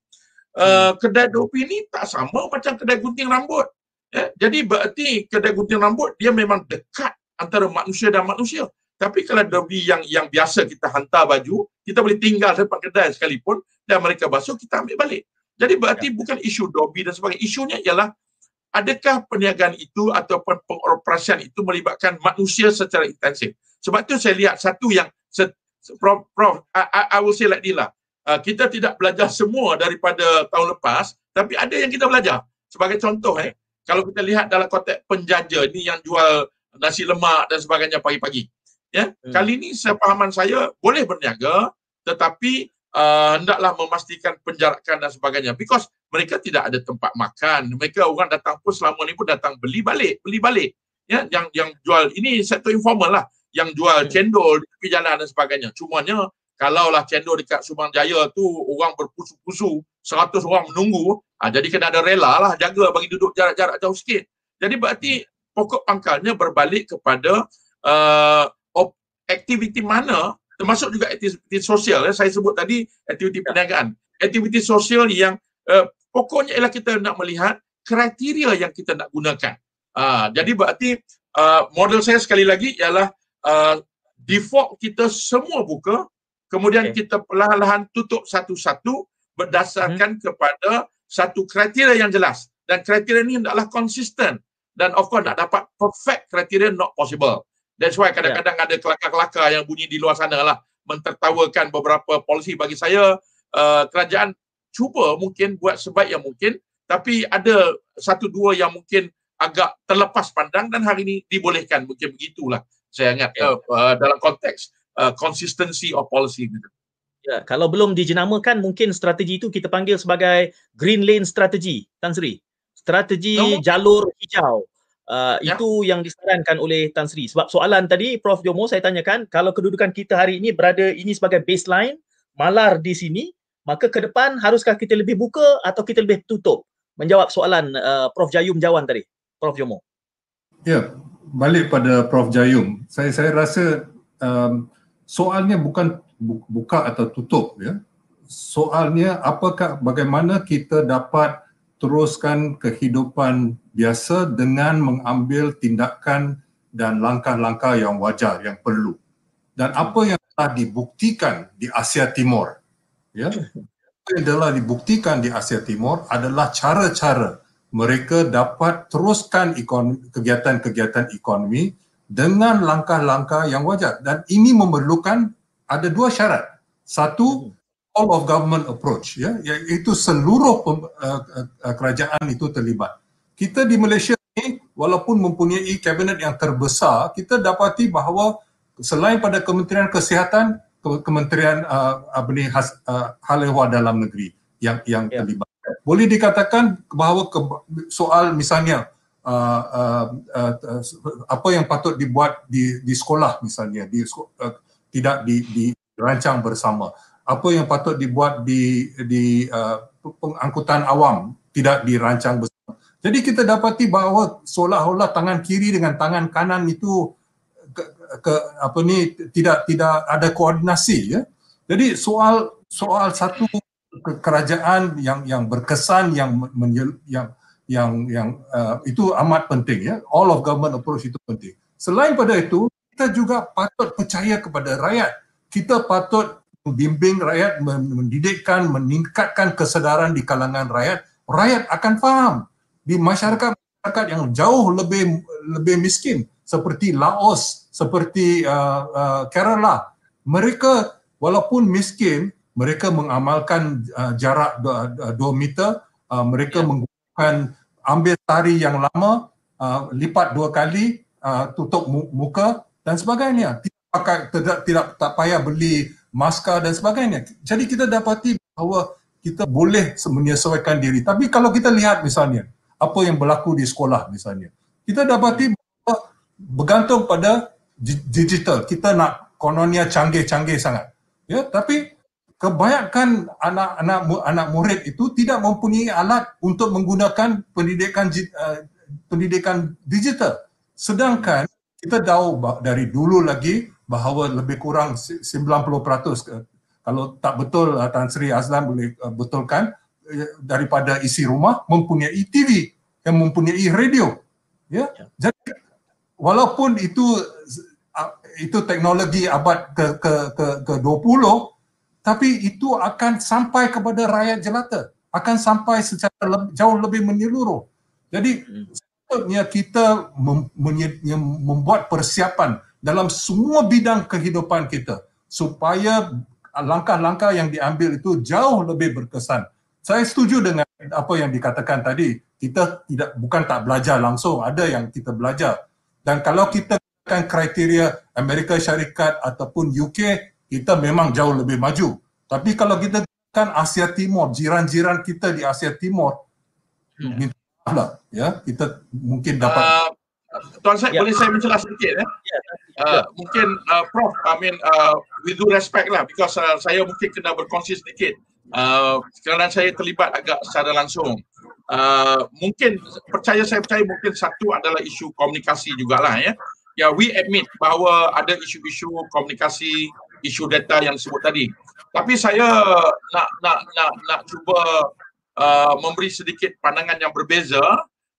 Uh, hmm. Kedai dobi ni tak sama macam kedai gunting rambut. Ya? Jadi berarti kedai gunting rambut dia memang dekat antara manusia dan manusia. Tapi kalau dobi yang yang biasa kita hantar baju, kita boleh tinggal depan kedai sekalipun dan mereka basuh, kita ambil balik. Jadi berarti ya. bukan isu dobi dan sebagainya. Isunya ialah adakah perniagaan itu ataupun pengoperasian itu melibatkan manusia secara intensif? Sebab itu saya lihat satu yang Prof, Prof I, I will say like this lah. Uh, kita tidak belajar semua daripada tahun lepas, tapi ada yang kita belajar. Sebagai contoh, eh, kalau kita lihat dalam konteks penjaja ni yang jual nasi lemak dan sebagainya pagi-pagi. Ya, hmm. kali ini sepahaman saya boleh berniaga, tetapi uh, hendaklah memastikan penjarakan dan sebagainya because mereka tidak ada tempat makan. Mereka orang datang pun selama ni pun datang beli balik beli balik. Ya yang yang jual ini sektor informal lah. Yang jual hmm. cendol di tepi jalan dan sebagainya. Cumanya kalaulah cendol dekat Subang Jaya tu orang berpusu-pusu 100 orang menunggu ha, jadi kena ada rela lah jaga bagi duduk jarak-jarak jauh sikit. Jadi berarti pokok pangkalnya berbalik kepada uh, aktiviti mana termasuk juga aktiviti sosial. Ya saya sebut tadi aktiviti perniagaan. Aktiviti sosial yang uh, pokoknya ialah kita nak melihat kriteria yang kita nak gunakan uh, jadi berarti uh, model saya sekali lagi ialah uh, default kita semua buka kemudian okay. kita perlahan-lahan tutup satu-satu berdasarkan hmm. kepada satu kriteria yang jelas dan kriteria ini hendaklah konsisten dan of course nak dapat perfect kriteria not possible That's why kadang-kadang yeah. ada kelakar-kelakar yang bunyi di luar sana lah mentertawakan beberapa polisi bagi saya uh, kerajaan cuba mungkin buat sebaik yang mungkin tapi ada satu dua yang mungkin agak terlepas pandang dan hari ini dibolehkan mungkin begitulah saya ingat yeah. uh, uh, dalam konteks uh, consistency of policy gitu. Ya, kalau belum dijenamakan mungkin strategi itu kita panggil sebagai green lane strategy Tan Sri. Strategi no. jalur hijau. Uh, ya. Itu yang disarankan oleh Tan Sri. Sebab soalan tadi Prof Jomo saya tanyakan, kalau kedudukan kita hari ini berada ini sebagai baseline, malar di sini, maka ke depan haruskah kita lebih buka atau kita lebih tutup? Menjawab soalan uh, Prof Jayum Jawan tadi, Prof Jomo. Ya, balik pada Prof Jayum. Saya saya rasa um, soalnya bukan buka atau tutup ya. Soalnya apakah bagaimana kita dapat teruskan kehidupan biasa dengan mengambil tindakan dan langkah-langkah yang wajar yang perlu. Dan apa yang telah dibuktikan di Asia Timur, ya, yang telah dibuktikan di Asia Timur adalah cara-cara mereka dapat teruskan kegiatan-kegiatan ekonomi dengan langkah-langkah yang wajar. Dan ini memerlukan ada dua syarat. Satu, all of government approach ya iaitu seluruh uh, uh, kerajaan itu terlibat. Kita di Malaysia ni walaupun mempunyai kabinet yang terbesar, kita dapati bahawa selain pada Kementerian Kesihatan, Kementerian uh, apa ni has, uh, hal ehwal dalam negeri yang yang yeah. terlibat. Boleh dikatakan bahawa ke, soal misalnya uh, uh, uh, uh, apa yang patut dibuat di di sekolah misalnya di uh, tidak di dirancang bersama apa yang patut dibuat di di uh, pengangkutan awam tidak dirancang bersama. Jadi kita dapati bahawa seolah-olah tangan kiri dengan tangan kanan itu ke, apa ni tidak tidak ada koordinasi ya. Jadi soal soal satu kerajaan yang yang berkesan yang menyel, yang yang yang uh, itu amat penting ya. All of government approach itu penting. Selain pada itu, kita juga patut percaya kepada rakyat. Kita patut membimbing rakyat, mendidikkan, meningkatkan kesedaran di kalangan rakyat, rakyat akan faham di masyarakat masyarakat yang jauh lebih lebih miskin seperti Laos, seperti uh, uh, Kerala, mereka walaupun miskin, mereka mengamalkan uh, jarak 2 meter, uh, mereka ya. menggunakan ambil tari yang lama, uh, lipat dua kali, uh, tutup muka dan sebagainya. Tidak pakai tidak tidak tak payah beli maskar dan sebagainya. Jadi kita dapati bahawa kita boleh menyesuaikan diri. Tapi kalau kita lihat misalnya apa yang berlaku di sekolah misalnya, kita dapati bahawa bergantung pada digital. Kita nak kononnya canggih-canggih sangat. Ya, tapi kebanyakan anak-anak anak murid itu tidak mempunyai alat untuk menggunakan pendidikan uh, pendidikan digital. Sedangkan kita tahu dari dulu lagi bahawa lebih kurang 90% kalau tak betul uh, Tan Sri Azlan boleh uh, betulkan daripada isi rumah mempunyai TV yang mempunyai radio ya, ya. jadi walaupun itu itu teknologi abad ke ke ke ke 20 tapi itu akan sampai kepada rakyat jelata akan sampai secara lebih, jauh lebih menyeluruh jadi sepatutnya kita mem, membuat persiapan dalam semua bidang kehidupan kita supaya langkah-langkah yang diambil itu jauh lebih berkesan. Saya setuju dengan apa yang dikatakan tadi. Kita tidak bukan tak belajar langsung, ada yang kita belajar. Dan kalau kita kan kriteria Amerika Syarikat ataupun UK, kita memang jauh lebih maju. Tapi kalau kita kan Asia Timur, jiran-jiran kita di Asia Timur, hmm. minta maaf lah, ya, kita mungkin dapat. Uh, Tuan saya, ya. boleh saya menjelaskan sedikit ya? Ya. Uh, mungkin uh, Prof, I mean, uh, with due respect lah, because uh, saya mungkin kena berkongsi sedikit. Uh, kerana saya terlibat agak secara langsung. Uh, mungkin percaya saya percaya mungkin satu adalah isu komunikasi jugalah ya. Ya, we admit bahawa ada isu-isu komunikasi, isu data yang disebut tadi. Tapi saya nak nak nak nak cuba uh, memberi sedikit pandangan yang berbeza.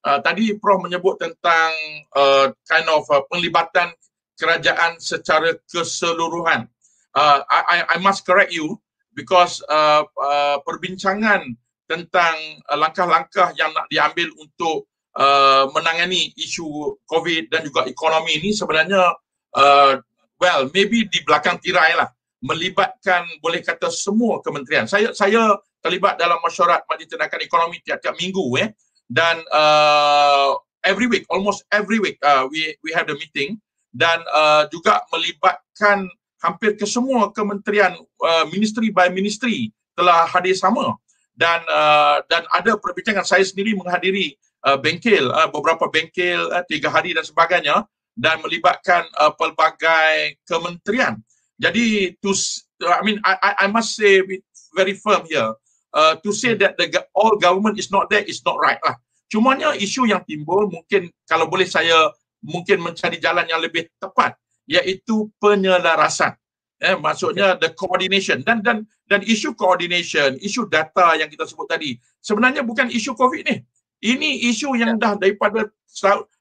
Uh, tadi Prof menyebut tentang uh, kind of uh, penglibatan kerajaan secara keseluruhan. Uh, I, I must correct you because uh, uh, perbincangan tentang uh, langkah-langkah yang nak diambil untuk uh, menangani isu COVID dan juga ekonomi ini sebenarnya uh, well maybe di belakang tirai lah. Melibatkan boleh kata semua kementerian. Saya saya terlibat dalam mesyuarat Majlis Tindakan Ekonomi tiap-tiap minggu eh. Dan uh, every week almost every week uh, we we have the meeting. Dan uh, juga melibatkan hampir ke semua kementerian uh, ministry by ministry telah hadir sama. Dan uh, dan ada perbincangan. Saya sendiri menghadiri uh, bengkel uh, beberapa bengkel uh, tiga hari dan sebagainya dan melibatkan uh, pelbagai kementerian. Jadi to I mean I I must say very firm here. Uh, to say that the all government is not there is not right lah. Cumanya isu yang timbul mungkin kalau boleh saya mungkin mencari jalan yang lebih tepat iaitu penyelarasan. Eh maksudnya the coordination. Dan dan dan isu coordination isu data yang kita sebut tadi sebenarnya bukan isu covid ni ini isu yang dah daripada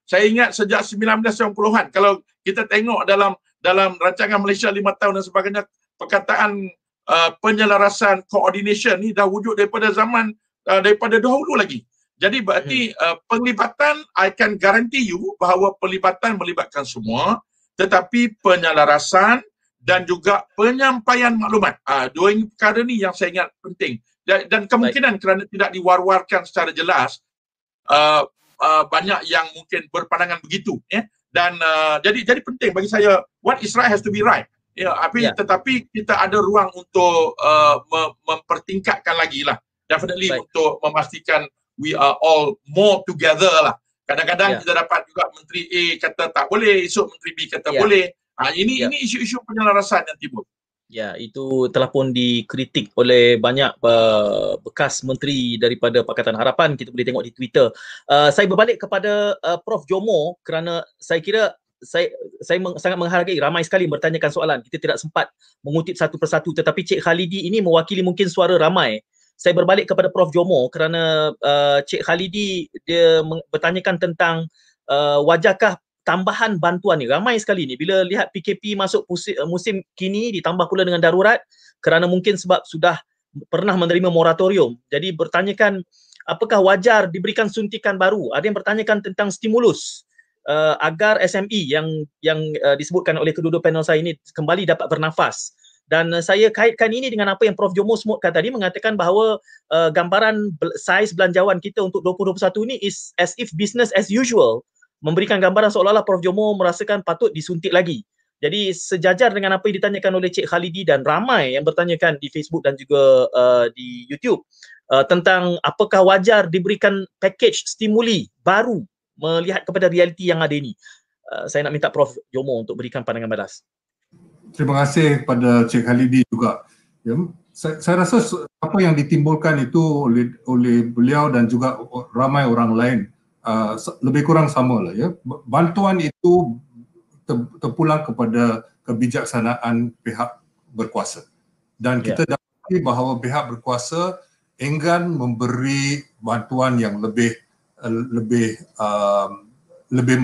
saya ingat sejak 1990-an kalau kita tengok dalam dalam rancangan Malaysia 5 tahun dan sebagainya perkataan uh, penyelarasan coordination ni dah wujud daripada zaman uh, daripada dahulu lagi jadi berarti hmm. uh, penglibatan I can guarantee you bahawa pelibatan melibatkan semua tetapi penyelarasan dan juga penyampaian maklumat. Ah, dua perkara ni yang saya ingat penting. Dan, dan kemungkinan Baik. kerana tidak diwar-warkan secara jelas, uh, uh, banyak yang mungkin berpandangan begitu. Ya? Dan uh, jadi jadi penting bagi saya, what is right has to be right. Ya, tapi yeah. tetapi kita ada ruang untuk uh, mempertingkatkan lagi lah. Definitely Baik. untuk memastikan we are all more together lah. Kadang-kadang yeah. kita dapat juga Menteri A kata tak boleh, esok Menteri B kata yeah. boleh. Ha, ini ya. ini isu-isu penyelarasan yang timbul. Ya, itu telah pun dikritik oleh banyak uh, bekas menteri daripada Pakatan Harapan. Kita boleh tengok di Twitter. Uh, saya berbalik kepada uh, Prof Jomo kerana saya kira saya saya meng, sangat menghargai ramai sekali bertanyakan soalan. Kita tidak sempat mengutip satu persatu tetapi Cik Khalidi ini mewakili mungkin suara ramai. Saya berbalik kepada Prof Jomo kerana uh, Cik Khalidi dia bertanyakan tentang uh, wajahkah tambahan bantuan ni. Ramai sekali ni. Bila lihat PKP masuk musim, eh, musim kini ditambah pula dengan darurat kerana mungkin sebab sudah pernah menerima moratorium. Jadi bertanyakan apakah wajar diberikan suntikan baru? Ada yang bertanyakan tentang stimulus uh, agar SME yang yang uh, disebutkan oleh kedua-dua panel saya ini kembali dapat bernafas. Dan saya kaitkan ini dengan apa yang Prof. Jomo sebutkan tadi mengatakan bahawa uh, gambaran saiz belanjawan kita untuk 2021 ini is as if business as usual memberikan gambaran seolah-olah Prof Jomo merasakan patut disuntik lagi. Jadi sejajar dengan apa yang ditanyakan oleh Cik Khalidi dan ramai yang bertanyakan di Facebook dan juga uh, di YouTube uh, tentang apakah wajar diberikan package stimuli baru melihat kepada realiti yang ada ini. Uh, saya nak minta Prof Jomo untuk berikan pandangan balas. Terima kasih kepada Cik Khalidi juga. Ya, saya, saya rasa apa yang ditimbulkan itu oleh, oleh beliau dan juga ramai orang lain Uh, lebih kurang sama lah ya. Bantuan itu terpulang kepada kebijaksanaan pihak berkuasa. Dan kita yeah. dapati bahawa pihak berkuasa enggan memberi bantuan yang lebih uh, lebih uh, lebih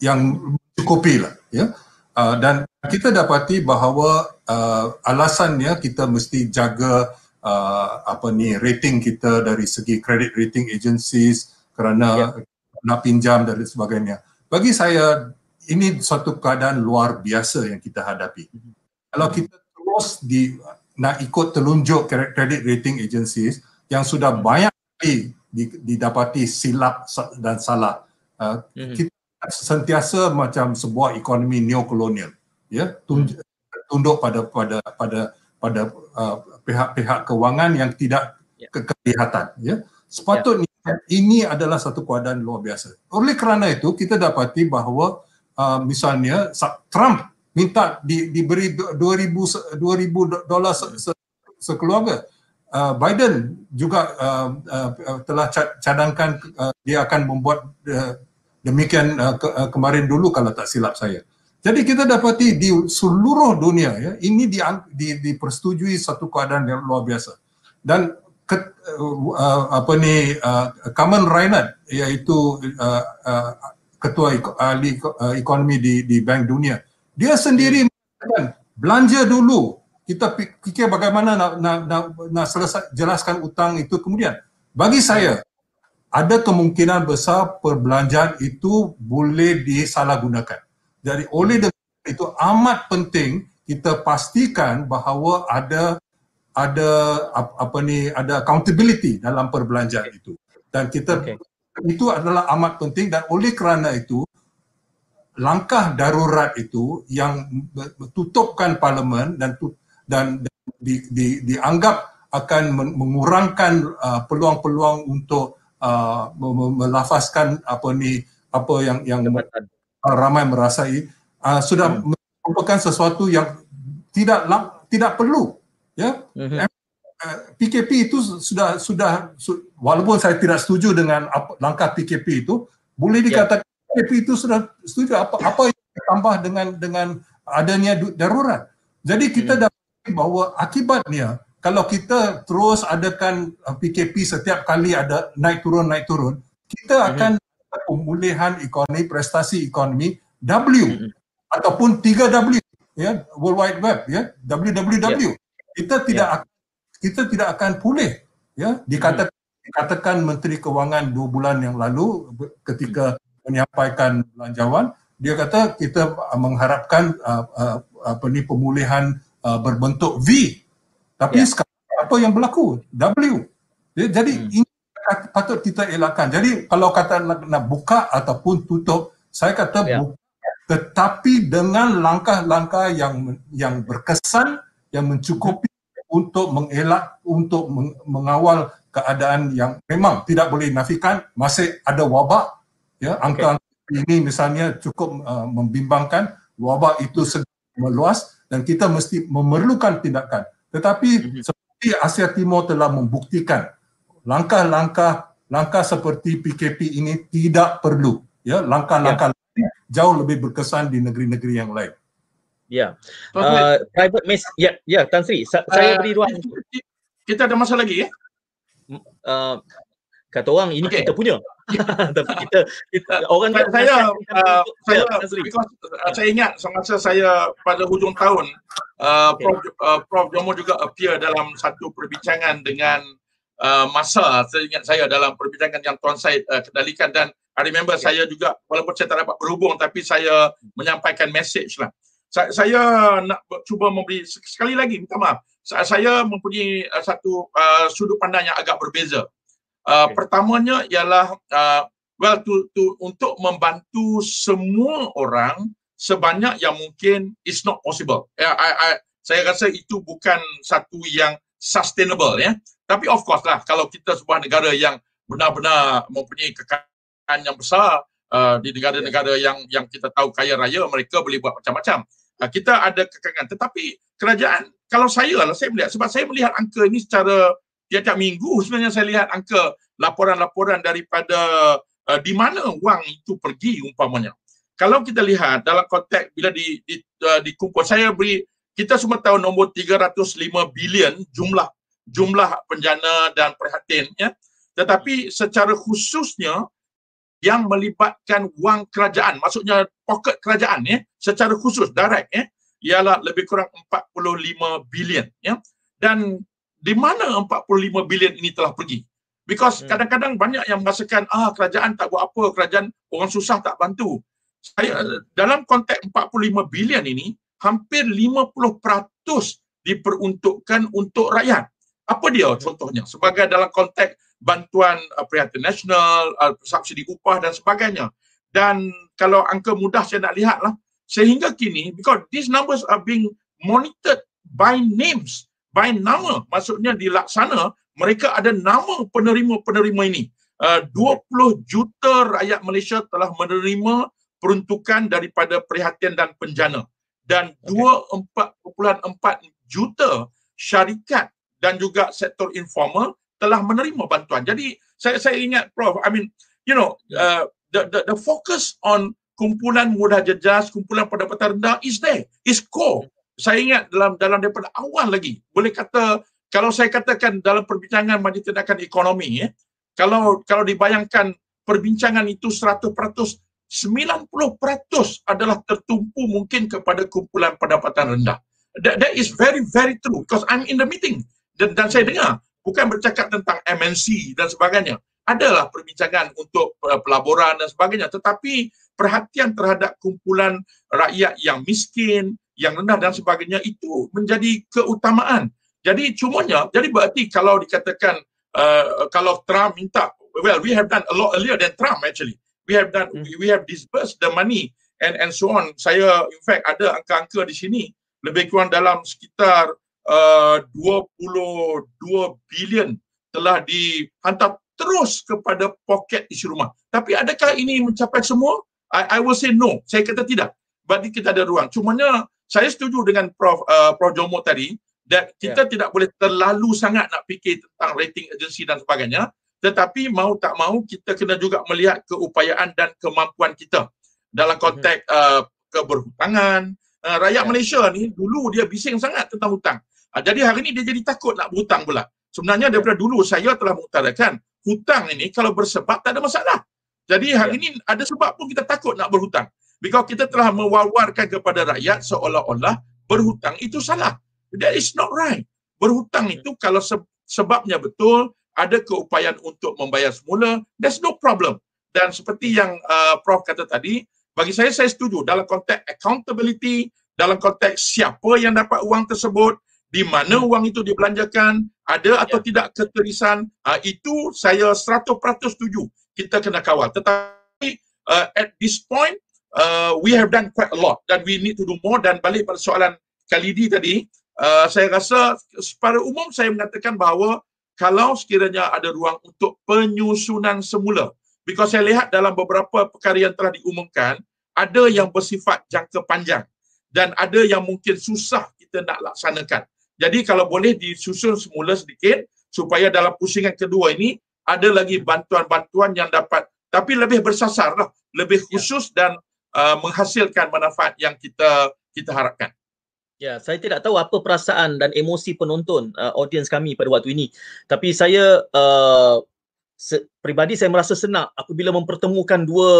yang cukupi lah ya. Uh, dan kita dapati bahawa uh, alasannya kita mesti jaga uh, apa ni rating kita dari segi credit rating agencies kerana yeah nak pinjam dan sebagainya. Bagi saya ini suatu keadaan luar biasa yang kita hadapi. Kalau kita terus di nak ikut telunjuk credit rating agencies yang sudah banyak kali didapati silap dan salah, uh, mhm. kita sentiasa macam sebuah ekonomi neokolonial, ya tunduk pada pada pada pada uh, pihak-pihak kewangan yang tidak yeah. kelihatan ya sepatutnya. Ini adalah satu keadaan luar biasa oleh kerana itu kita dapati bahawa uh, misalnya Trump minta di, diberi 2000 2000 dolar se, se, sekeluarga uh, Biden juga uh, uh, telah cadangkan uh, dia akan membuat uh, demikian uh, ke, uh, kemarin dulu kalau tak silap saya. Jadi kita dapati di seluruh dunia ya ini di, di, dipersetujui satu keadaan yang luar biasa. Dan ke, uh, uh, apa ni uh, Kamen Reinhardt iaitu uh, uh, ketua ahli uh, ekonomi di di Bank Dunia. Dia sendiri mengatakan belanja dulu. Kita fikir bagaimana nak nak nak, nak selesai jelaskan utang itu kemudian. Bagi saya ada kemungkinan besar perbelanjaan itu boleh disalahgunakan. Jadi oleh itu amat penting kita pastikan bahawa ada ada apa ni ada accountability dalam perbelanjaan itu dan kita okay. itu adalah amat penting dan oleh kerana itu langkah darurat itu yang tutupkan parlimen dan dan di, di, dianggap akan mengurangkan uh, peluang-peluang untuk uh, melafazkan apa ni apa yang yang uh, ramai merasai uh, sudah hmm. merupakan sesuatu yang tidak tidak perlu ya hmm. PKP uh, itu sudah sudah walaupun saya tidak setuju dengan apa, langkah PKP itu boleh ya. dikatakan yeah. PKP itu sudah setuju apa apa yang ditambah dengan dengan adanya darurat jadi kita hmm. dapat bahawa akibatnya kalau kita terus adakan PKP uh, setiap kali ada naik turun naik turun kita mhm. akan mm-hmm. pemulihan ekonomi prestasi ekonomi W mm-hmm. ataupun 3W ya World Wide Web ya WWW yeah. Kita tidak yeah. kita tidak akan pulih ya dikatakan mm-hmm. dikatakan menteri kewangan dua bulan yang lalu ketika menyampaikan belanjawan dia kata kita mengharapkan uh, uh, apa ni pemulihan uh, berbentuk V. Tapi yeah. sekarang apa yang berlaku? W. Jadi hmm. ini patut kita elakkan. Jadi kalau kata nak, nak buka ataupun tutup, saya kata yeah. buka tetapi dengan langkah-langkah yang yang berkesan yang mencukupi hmm. untuk mengelak untuk mengawal keadaan yang memang tidak boleh nafikan masih ada wabak ya angka okay. ini misalnya cukup uh, membimbangkan wabak itu sedang meluas dan kita mesti memerlukan tindakan. Tetapi mm-hmm. seperti Asia Timur telah membuktikan langkah-langkah langkah seperti PKP ini tidak perlu. Ya, langkah-langkah yeah. jauh lebih berkesan di negeri-negeri yang lain. Ya. Yeah. Uh, private mes ya ya Tan Sri, sa- uh, saya beri ruang. Kita ada masa lagi ya? Uh, kata orang ini okay. kita punya. tapi kita, kita orang saya saya, uh, saya because, uh, saya ingat semasa saya pada hujung tahun uh, okay. Prof uh, Prof Jomo juga appear dalam satu perbincangan dengan uh, masa saya ingat saya dalam perbincangan yang tuan Said uh, kendalikan dan I remember okay. saya juga walaupun saya tak dapat berhubung tapi saya menyampaikan message lah saya, saya nak cuba memberi sekali lagi minta maaf saya mempunyai uh, satu uh, sudut pandang yang agak berbeza Uh, okay. Pertamanya ialah uh, well to, to untuk membantu semua orang sebanyak yang mungkin is not possible. Yeah, I, I, saya rasa itu bukan satu yang sustainable ya. Tapi of course lah kalau kita sebuah negara yang benar-benar mempunyai kekayaan yang besar uh, di negara-negara yang yang kita tahu kaya raya mereka boleh buat macam-macam. Uh, kita ada kekayaan tetapi kerajaan kalau saya lah saya melihat sebab saya melihat angka ini secara tiap-tiap minggu sebenarnya saya lihat angka laporan-laporan daripada uh, di mana wang itu pergi umpamanya. Kalau kita lihat dalam konteks bila di, di uh, dikumpul saya beri kita semua tahu nombor 305 bilion jumlah jumlah penjana dan perhatian ya. Tetapi secara khususnya yang melibatkan wang kerajaan maksudnya poket kerajaan ya secara khusus direct ya ialah lebih kurang 45 bilion ya. Dan di mana 45 bilion ini telah pergi. Because hmm. kadang-kadang banyak yang merasakan ah kerajaan tak buat apa, kerajaan orang susah tak bantu. Saya dalam konteks 45 bilion ini hampir 50% diperuntukkan untuk rakyat. Apa dia hmm. contohnya? Sebagai dalam konteks bantuan uh, perhatian nasional, uh, subsidi upah dan sebagainya. Dan kalau angka mudah saya nak lihatlah sehingga kini because these numbers are being monitored by names by nama maksudnya dilaksana mereka ada nama penerima-penerima ini uh, 20 juta rakyat Malaysia telah menerima peruntukan daripada perhatian dan penjana dan okay. 2.4 juta syarikat dan juga sektor informal telah menerima bantuan. Jadi saya saya ingat Prof, I mean, you know, uh, the, the the focus on kumpulan mudah jejas, kumpulan pendapatan rendah is there, is core. Saya ingat dalam dalam daripada awal lagi, boleh kata kalau saya katakan dalam perbincangan majlis tindakan ekonomi, eh, kalau kalau dibayangkan perbincangan itu 100%, 90% adalah tertumpu mungkin kepada kumpulan pendapatan rendah. That, that is very very true because I'm in the meeting dan, dan saya dengar bukan bercakap tentang MNC dan sebagainya. Adalah perbincangan untuk uh, pelaburan dan sebagainya tetapi perhatian terhadap kumpulan rakyat yang miskin, yang rendah dan sebagainya itu menjadi keutamaan. Jadi cumanya, jadi berarti kalau dikatakan uh, kalau Trump minta, well we have done a lot earlier than Trump actually. We have done, hmm. we have disbursed the money and and so on. Saya in fact ada angka-angka di sini lebih kurang dalam sekitar uh, 22 bilion telah dihantar terus kepada poket isi rumah. Tapi adakah ini mencapai semua? I, I will say no. Saya kata tidak. Berarti kita ada ruang. Cumanya saya setuju dengan Prof uh, Prof Jomo tadi that kita yeah. tidak boleh terlalu sangat nak fikir tentang rating agensi dan sebagainya tetapi mau tak mau kita kena juga melihat keupayaan dan kemampuan kita dalam mhm. konteks uh, keberhutangan uh, rakyat yeah. Malaysia ni dulu dia bising sangat tentang hutang uh, jadi hari ni dia jadi takut nak berhutang pula sebenarnya ya. daripada dulu saya telah mengutarakan hutang ini kalau bersebab tak ada masalah jadi hari yeah. ni ada sebab pun kita takut nak berhutang Because kita telah mewawarkan kepada rakyat seolah-olah berhutang itu salah. That is not right. Berhutang itu kalau sebabnya betul, ada keupayaan untuk membayar semula, there's no problem. Dan seperti yang uh, Prof kata tadi, bagi saya, saya setuju dalam konteks accountability, dalam konteks siapa yang dapat uang tersebut, di mana hmm. uang itu dibelanjakan, ada atau yeah. tidak keterisan, uh, itu saya 100% setuju. Kita kena kawal. Tetapi uh, at this point, uh, we have done quite a lot dan we need to do more dan balik pada soalan Khalidi tadi uh, saya rasa secara umum saya mengatakan bahawa kalau sekiranya ada ruang untuk penyusunan semula because saya lihat dalam beberapa perkara yang telah diumumkan ada yang bersifat jangka panjang dan ada yang mungkin susah kita nak laksanakan jadi kalau boleh disusun semula sedikit supaya dalam pusingan kedua ini ada lagi bantuan-bantuan yang dapat tapi lebih bersasar lah, lebih ya. khusus dan uh, menghasilkan manfaat yang kita kita harapkan. Ya, saya tidak tahu apa perasaan dan emosi penonton uh, audiens kami pada waktu ini. Tapi saya uh, se- peribadi saya merasa senang apabila mempertemukan dua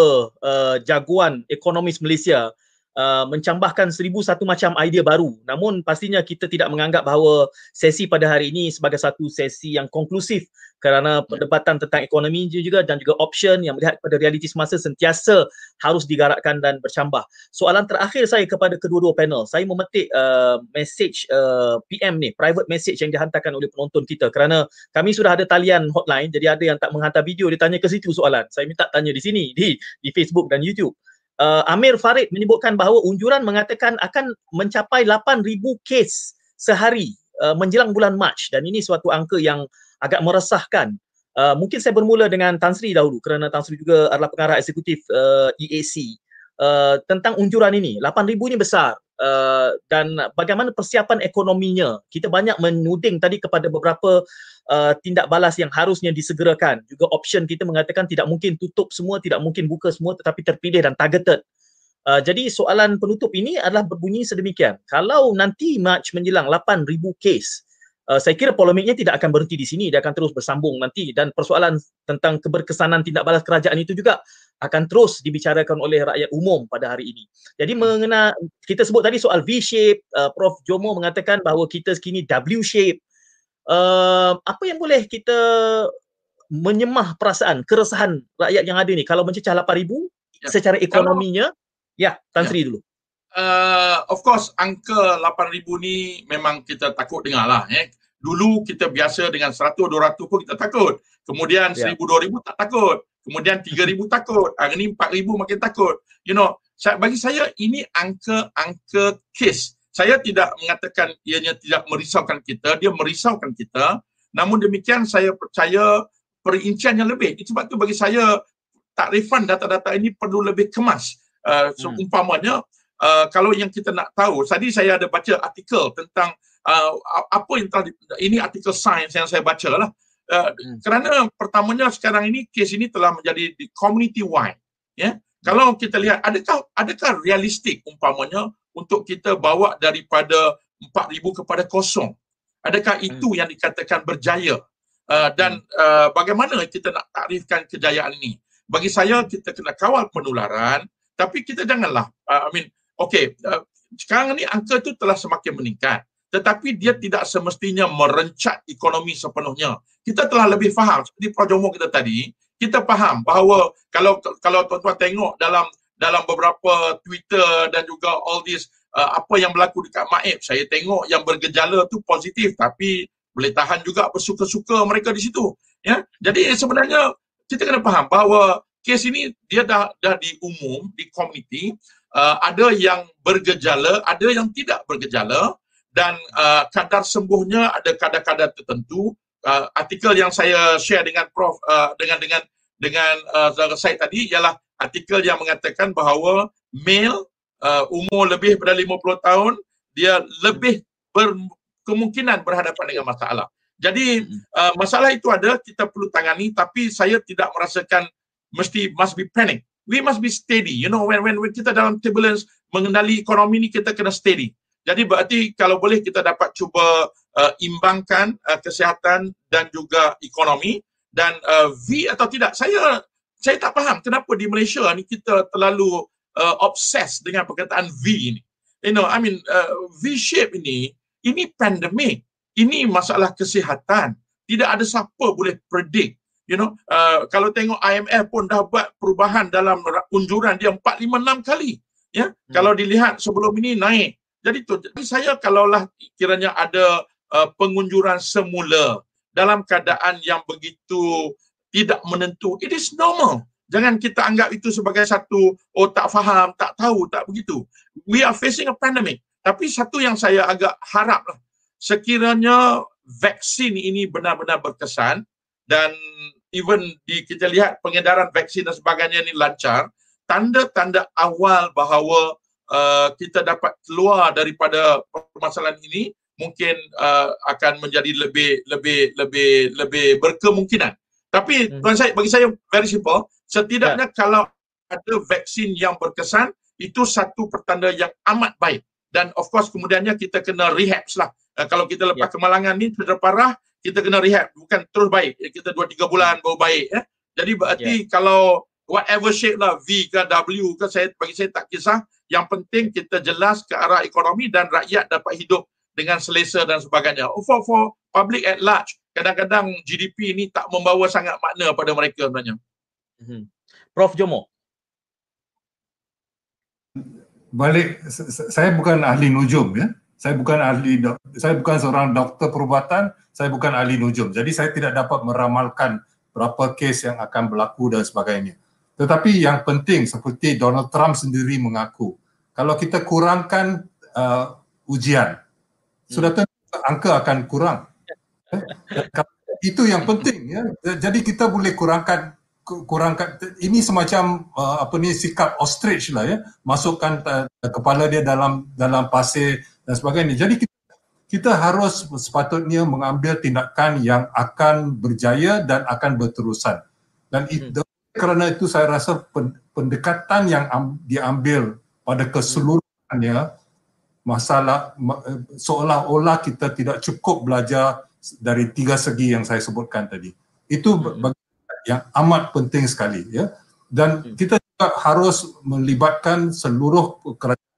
uh, jagoan ekonomis Malaysia uh, mencambahkan seribu satu macam idea baru. Namun pastinya kita tidak menganggap bahawa sesi pada hari ini sebagai satu sesi yang konklusif kerana perdebatan tentang ekonomi juga dan juga option yang melihat pada realiti semasa sentiasa harus digarakkan dan bercambah. Soalan terakhir saya kepada kedua-dua panel. Saya memetik uh, message uh, PM ni, private message yang dihantarkan oleh penonton kita kerana kami sudah ada talian hotline jadi ada yang tak menghantar video dia tanya ke situ soalan. Saya minta tanya di sini di di Facebook dan YouTube uh, Amir Farid menyebutkan bahawa unjuran mengatakan akan mencapai 8,000 kes sehari uh, menjelang bulan Mac dan ini suatu angka yang agak meresahkan. Uh, mungkin saya bermula dengan Tan Sri dahulu kerana Tan Sri juga adalah pengarah eksekutif uh, EAC. Uh, tentang unjuran ini, 8,000 ini besar uh, dan bagaimana persiapan ekonominya. Kita banyak menuding tadi kepada beberapa uh, tindak balas yang harusnya disegerakan. Juga option kita mengatakan tidak mungkin tutup semua, tidak mungkin buka semua tetapi terpilih dan targeted. Uh, jadi soalan penutup ini adalah berbunyi sedemikian. Kalau nanti March menjelang 8,000 kes, uh, saya kira polemiknya tidak akan berhenti di sini, dia akan terus bersambung nanti dan persoalan tentang keberkesanan tindak balas kerajaan itu juga akan terus dibicarakan oleh rakyat umum pada hari ini. Jadi mengenai kita sebut tadi soal V shape, uh, Prof Jomo mengatakan bahawa kita kini W shape uh, apa yang boleh kita menyemah perasaan, keresahan rakyat yang ada ni kalau mencecah 8,000 ya. secara ekonominya, kalau, ya Tan Sri ya. dulu. Uh, of course angka 8,000 ni memang kita takut dengar lah. Eh. Dulu kita biasa dengan 100-200 pun kita takut. Kemudian ya. 1,000-2,000 tak takut. Kemudian 3,000 takut. Hari ni 4,000 makin takut. You know, bagi saya ini angka-angka kes saya tidak mengatakan ianya tidak merisaukan kita, dia merisaukan kita. Namun demikian saya percaya perincian yang lebih. Sebab tu bagi saya takrifan data-data ini perlu lebih kemas. Uh, so, hmm. Uh, kalau yang kita nak tahu, tadi saya ada baca artikel tentang uh, apa yang telah ini artikel sains yang saya baca lah. Uh, hmm. Kerana pertamanya sekarang ini kes ini telah menjadi di community wide. Ya, yeah? kalau kita lihat adakah adakah realistik umpamanya untuk kita bawa daripada 4000 kepada kosong adakah hmm. itu yang dikatakan berjaya uh, dan hmm. uh, bagaimana kita nak takrifkan kejayaan ini bagi saya kita kena kawal penularan tapi kita janganlah uh, I mean okey uh, sekarang ni angka itu telah semakin meningkat. Tetapi dia tidak semestinya merencat ekonomi sepenuhnya. Kita telah lebih faham seperti projomo kita tadi kita faham bahawa kalau kalau tuan-tuan tengok dalam dalam beberapa Twitter dan juga all this uh, apa yang berlaku dekat Maib saya tengok yang bergejala tu positif tapi boleh tahan juga bersuka-suka mereka di situ ya. Jadi sebenarnya kita kena faham bahawa kes ini dia dah dah diumum di komuniti uh, ada yang bergejala ada yang tidak bergejala dan uh, kadar sembuhnya ada kadar-kadar tertentu uh, artikel yang saya share dengan prof uh, dengan dengan dengan uh, saya tadi ialah artikel yang mengatakan bahawa male uh, umur lebih daripada 50 tahun dia lebih berkemungkinan berhadapan dengan masalah. Jadi uh, masalah itu ada kita perlu tangani tapi saya tidak merasakan mesti must be panic. We must be steady. You know when when, kita dalam turbulence mengendali ekonomi ni kita kena steady. Jadi berarti kalau boleh kita dapat cuba uh, imbangkan uh, kesihatan dan juga ekonomi dan uh, V atau tidak saya saya tak faham kenapa di Malaysia ni kita terlalu uh, obses dengan perkataan V ini you know i mean uh, V shape ini ini pandemik ini masalah kesihatan tidak ada siapa boleh predict you know uh, kalau tengok IMF pun dah buat perubahan dalam unjuran dia 4 5 6 kali ya. Hmm. kalau dilihat sebelum ini naik. Jadi tu jadi saya kalaulah kiranya ada uh, pengunjuran semula dalam keadaan yang begitu tidak menentu it is normal. Jangan kita anggap itu sebagai satu oh tak faham tak tahu tak begitu. We are facing a pandemic. Tapi satu yang saya agak harap lah sekiranya vaksin ini benar-benar berkesan dan even di kita lihat pengedaran vaksin dan sebagainya ini lancar tanda-tanda awal bahawa uh, kita dapat keluar daripada permasalahan ini mungkin uh, akan menjadi lebih lebih lebih lebih berkemungkinan. Tapi hmm. tuan saya bagi saya very simple, setidaknya yeah. kalau ada vaksin yang berkesan itu satu pertanda yang amat baik dan of course kemudiannya kita kena rehab lah. Uh, kalau kita lepas yeah. kemalangan ni cedera parah, kita kena rehab bukan terus baik. Kita 2 3 bulan baru baik eh. Jadi berarti yeah. kalau whatever shape lah V ke W ke saya bagi saya tak kisah yang penting kita jelas ke arah ekonomi dan rakyat dapat hidup dengan selesa dan sebagainya. For, for public at large, kadang-kadang GDP ini tak membawa sangat makna pada mereka sebenarnya. Hmm. Prof Jomo. Balik, saya bukan ahli nujum ya. Saya bukan ahli, saya bukan seorang doktor perubatan, saya bukan ahli nujum. Jadi saya tidak dapat meramalkan berapa kes yang akan berlaku dan sebagainya. Tetapi yang penting seperti Donald Trump sendiri mengaku, kalau kita kurangkan uh, ujian, sudah tentu angka akan kurang. Itu yang penting ya. Jadi kita boleh kurangkan kurangkan ini semacam uh, apa ni sikap ostrich lah ya masukkan uh, kepala dia dalam dalam pasir dan sebagainya jadi kita, kita harus sepatutnya mengambil tindakan yang akan berjaya dan akan berterusan dan itu hmm. kerana itu saya rasa pendekatan yang diambil pada keseluruhannya masalah seolah-olah kita tidak cukup belajar dari tiga segi yang saya sebutkan tadi. Itu hmm. yang amat penting sekali ya. Dan hmm. kita juga harus melibatkan seluruh kerajaan.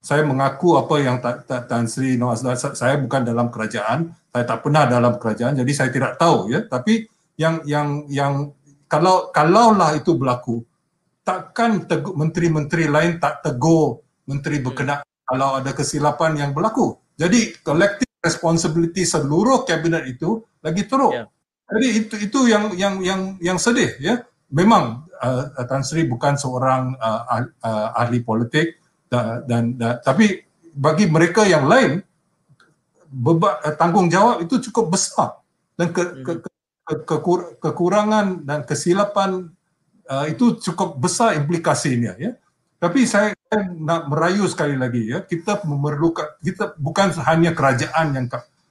Saya mengaku apa yang Tan Sri Nawazlan saya bukan dalam kerajaan, saya tak pernah dalam kerajaan jadi saya tidak tahu ya. Tapi yang yang yang kalau kalaulah itu berlaku takkan menteri-menteri lain tak tegur menteri berkenaan kalau ada kesilapan yang berlaku. Jadi collective responsibility seluruh kabinet itu lagi teruk. Yeah. Jadi itu itu yang yang yang yang sedih ya. Memang uh, Tan Sri bukan seorang uh, uh, ahli politik dan, dan, dan tapi bagi mereka yang lain beban uh, tanggungjawab itu cukup besar. Dan ke, ke, ke, ke, kekur, kekurangan dan kesilapan uh, itu cukup besar implikasinya ya. Tapi saya nak merayu sekali lagi ya. Kita memerlukan kita bukan hanya kerajaan yang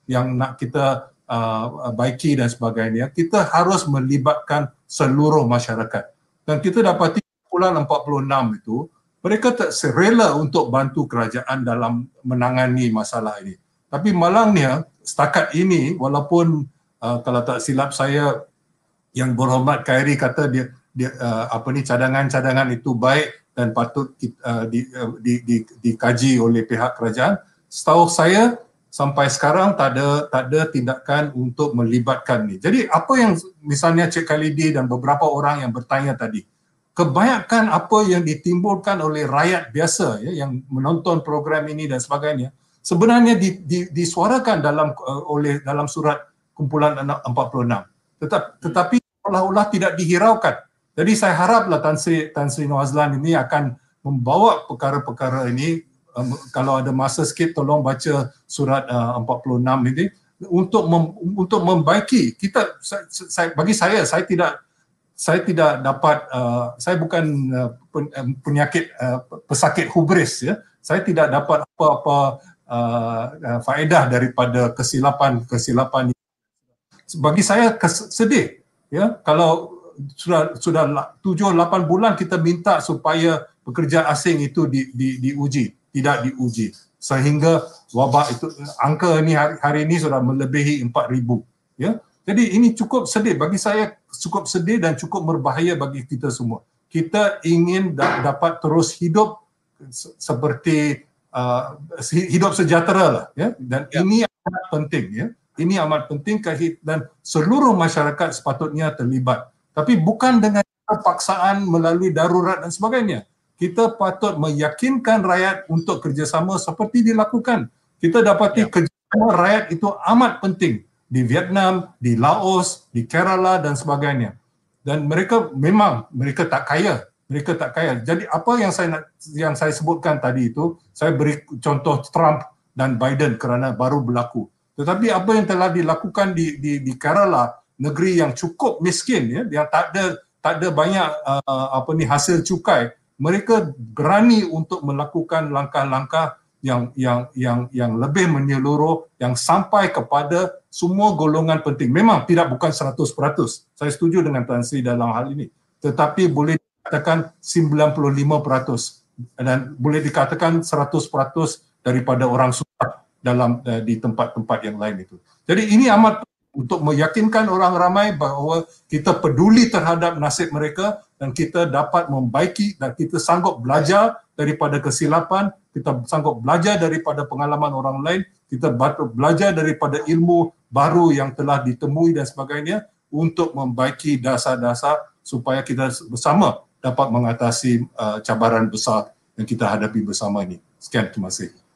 yang nak kita uh, baiki dan sebagainya. Kita harus melibatkan seluruh masyarakat. Dan kita dapati bulan 46 itu mereka tak serela untuk bantu kerajaan dalam menangani masalah ini tapi malangnya setakat ini walaupun uh, kalau tak silap saya yang berhormat Khairi kata dia, dia uh, apa ni cadangan-cadangan itu baik dan patut uh, di, uh, di, di, dikaji oleh pihak kerajaan. Setahu saya sampai sekarang tak ada tak ada tindakan untuk melibatkan ni. Jadi apa yang misalnya Cik Khalidi dan beberapa orang yang bertanya tadi, kebanyakan apa yang ditimbulkan oleh rakyat biasa ya yang menonton program ini dan sebagainya sebenarnya di, di, disuarakan dalam uh, oleh dalam surat kumpulan 46 Tetap, tetapi olah-olah tidak dihiraukan. Jadi saya haraplah Tan Sri Tan Sri Nazlan ini akan membawa perkara-perkara ini um, kalau ada masa sikit tolong baca surat uh, 46 ini untuk mem, untuk membaiki. Kita saya, saya bagi saya saya tidak saya tidak dapat uh, saya bukan uh, penyakit uh, pesakit hubris ya. Saya tidak dapat apa-apa uh, uh, faedah daripada kesilapan-kesilapan bagi saya sedih ya. Kalau sudah sudah 7 8 bulan kita minta supaya pekerja asing itu di, di diuji tidak diuji. Sehingga wabak itu angka ini hari, hari ini sudah melebihi 4000 ya. Jadi ini cukup sedih bagi saya cukup sedih dan cukup berbahaya bagi kita semua. Kita ingin da- dapat terus hidup seperti uh, hidup sejahtera lah ya. Dan ya. ini amat penting ya. Ini amat penting dan seluruh masyarakat sepatutnya terlibat. Tapi bukan dengan paksaan melalui darurat dan sebagainya. Kita patut meyakinkan rakyat untuk kerjasama seperti dilakukan. Kita dapati ya. kerjasama rakyat itu amat penting di Vietnam, di Laos, di Kerala dan sebagainya. Dan mereka memang mereka tak kaya, mereka tak kaya. Jadi apa yang saya nak, yang saya sebutkan tadi itu, saya beri contoh Trump dan Biden kerana baru berlaku. Tetapi apa yang telah dilakukan di di di Kerala, negeri yang cukup miskin ya, yang tak ada tak ada banyak uh, apa ni hasil cukai, mereka berani untuk melakukan langkah-langkah yang yang yang yang lebih menyeluruh yang sampai kepada semua golongan penting. Memang tidak bukan 100%. Saya setuju dengan Tan Sri dalam hal ini. Tetapi boleh dikatakan 95% dan boleh dikatakan 100% daripada orang susah dalam uh, di tempat-tempat yang lain itu. Jadi ini amat untuk meyakinkan orang ramai bahawa kita peduli terhadap nasib mereka dan kita dapat membaiki dan kita sanggup belajar daripada kesilapan, kita sanggup belajar daripada pengalaman orang lain, kita belajar daripada ilmu baru yang telah ditemui dan sebagainya untuk membaiki dasar-dasar supaya kita bersama dapat mengatasi uh, cabaran besar yang kita hadapi bersama ini. Sekian, terima kasih.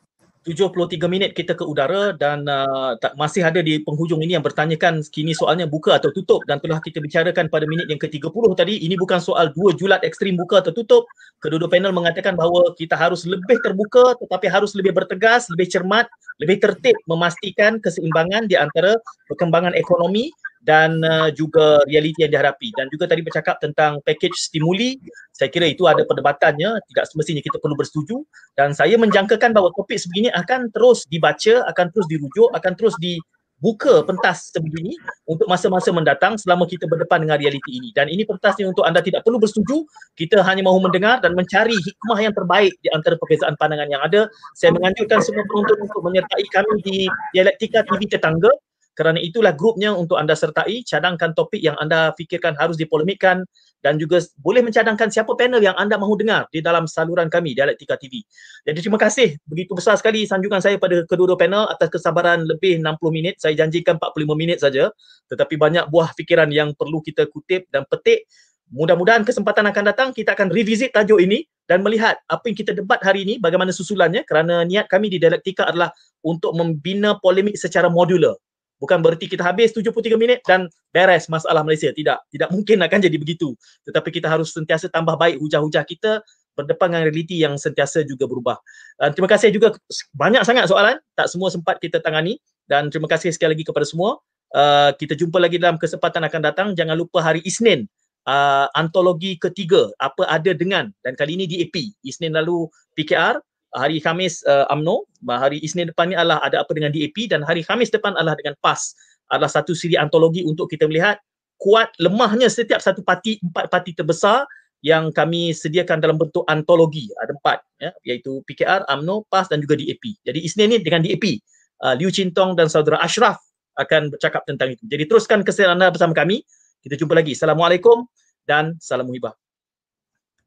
73 minit kita ke udara dan uh, tak, masih ada di penghujung ini yang bertanyakan kini soalnya buka atau tutup dan telah kita bicarakan pada minit yang ke-30 tadi. Ini bukan soal dua julat ekstrim buka atau tutup. Kedua-dua panel mengatakan bahawa kita harus lebih terbuka tetapi harus lebih bertegas lebih cermat lebih tertib memastikan keseimbangan di antara perkembangan ekonomi dan uh, juga realiti yang dihadapi. Dan juga tadi bercakap tentang package stimuli. Saya kira itu ada perdebatannya. Tidak semestinya kita perlu bersetuju. Dan saya menjangkakan bahawa topik sebegini akan terus dibaca akan terus dirujuk akan terus dibuka pentas sebegini untuk masa-masa mendatang selama kita berdepan dengan realiti ini. Dan ini pentasnya untuk anda tidak perlu bersetuju. Kita hanya mahu mendengar dan mencari hikmah yang terbaik di antara perbezaan pandangan yang ada. Saya menganjurkan semua penonton untuk menyertai kami di Dialektika TV Tetangga kerana itulah grupnya untuk anda sertai, cadangkan topik yang anda fikirkan harus dipolemikkan dan juga boleh mencadangkan siapa panel yang anda mahu dengar di dalam saluran kami Dialektika TV. Jadi terima kasih begitu besar sekali sanjungan saya pada kedua-dua panel atas kesabaran lebih 60 minit. Saya janjikan 45 minit saja tetapi banyak buah fikiran yang perlu kita kutip dan petik. Mudah-mudahan kesempatan akan datang kita akan revisit tajuk ini dan melihat apa yang kita debat hari ini bagaimana susulannya kerana niat kami di Dialektika adalah untuk membina polemik secara modular bukan berarti kita habis 73 minit dan beres masalah Malaysia tidak tidak mungkin akan jadi begitu tetapi kita harus sentiasa tambah baik hujah-hujah kita berdepan dengan realiti yang sentiasa juga berubah. Uh, terima kasih juga banyak sangat soalan, tak semua sempat kita tangani dan terima kasih sekali lagi kepada semua. Uh, kita jumpa lagi dalam kesempatan akan datang. Jangan lupa hari Isnin uh, antologi ketiga apa ada dengan dan kali ini di AP. Isnin lalu PKR, hari Khamis uh, UMNO, hari Isnin depan ni adalah ada apa dengan DAP dan hari Khamis depan adalah dengan PAS. Adalah satu siri antologi untuk kita melihat kuat lemahnya setiap satu parti empat parti terbesar yang kami sediakan dalam bentuk antologi ada empat ya iaitu PKR, AMNO, PAS dan juga DAP. Jadi Isnin ni dengan DAP. Uh, Liu Chintong dan saudara Ashraf akan bercakap tentang itu. Jadi teruskan kesediaan anda bersama kami. Kita jumpa lagi. Assalamualaikum dan salam muhibah.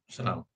Assalamualaikum.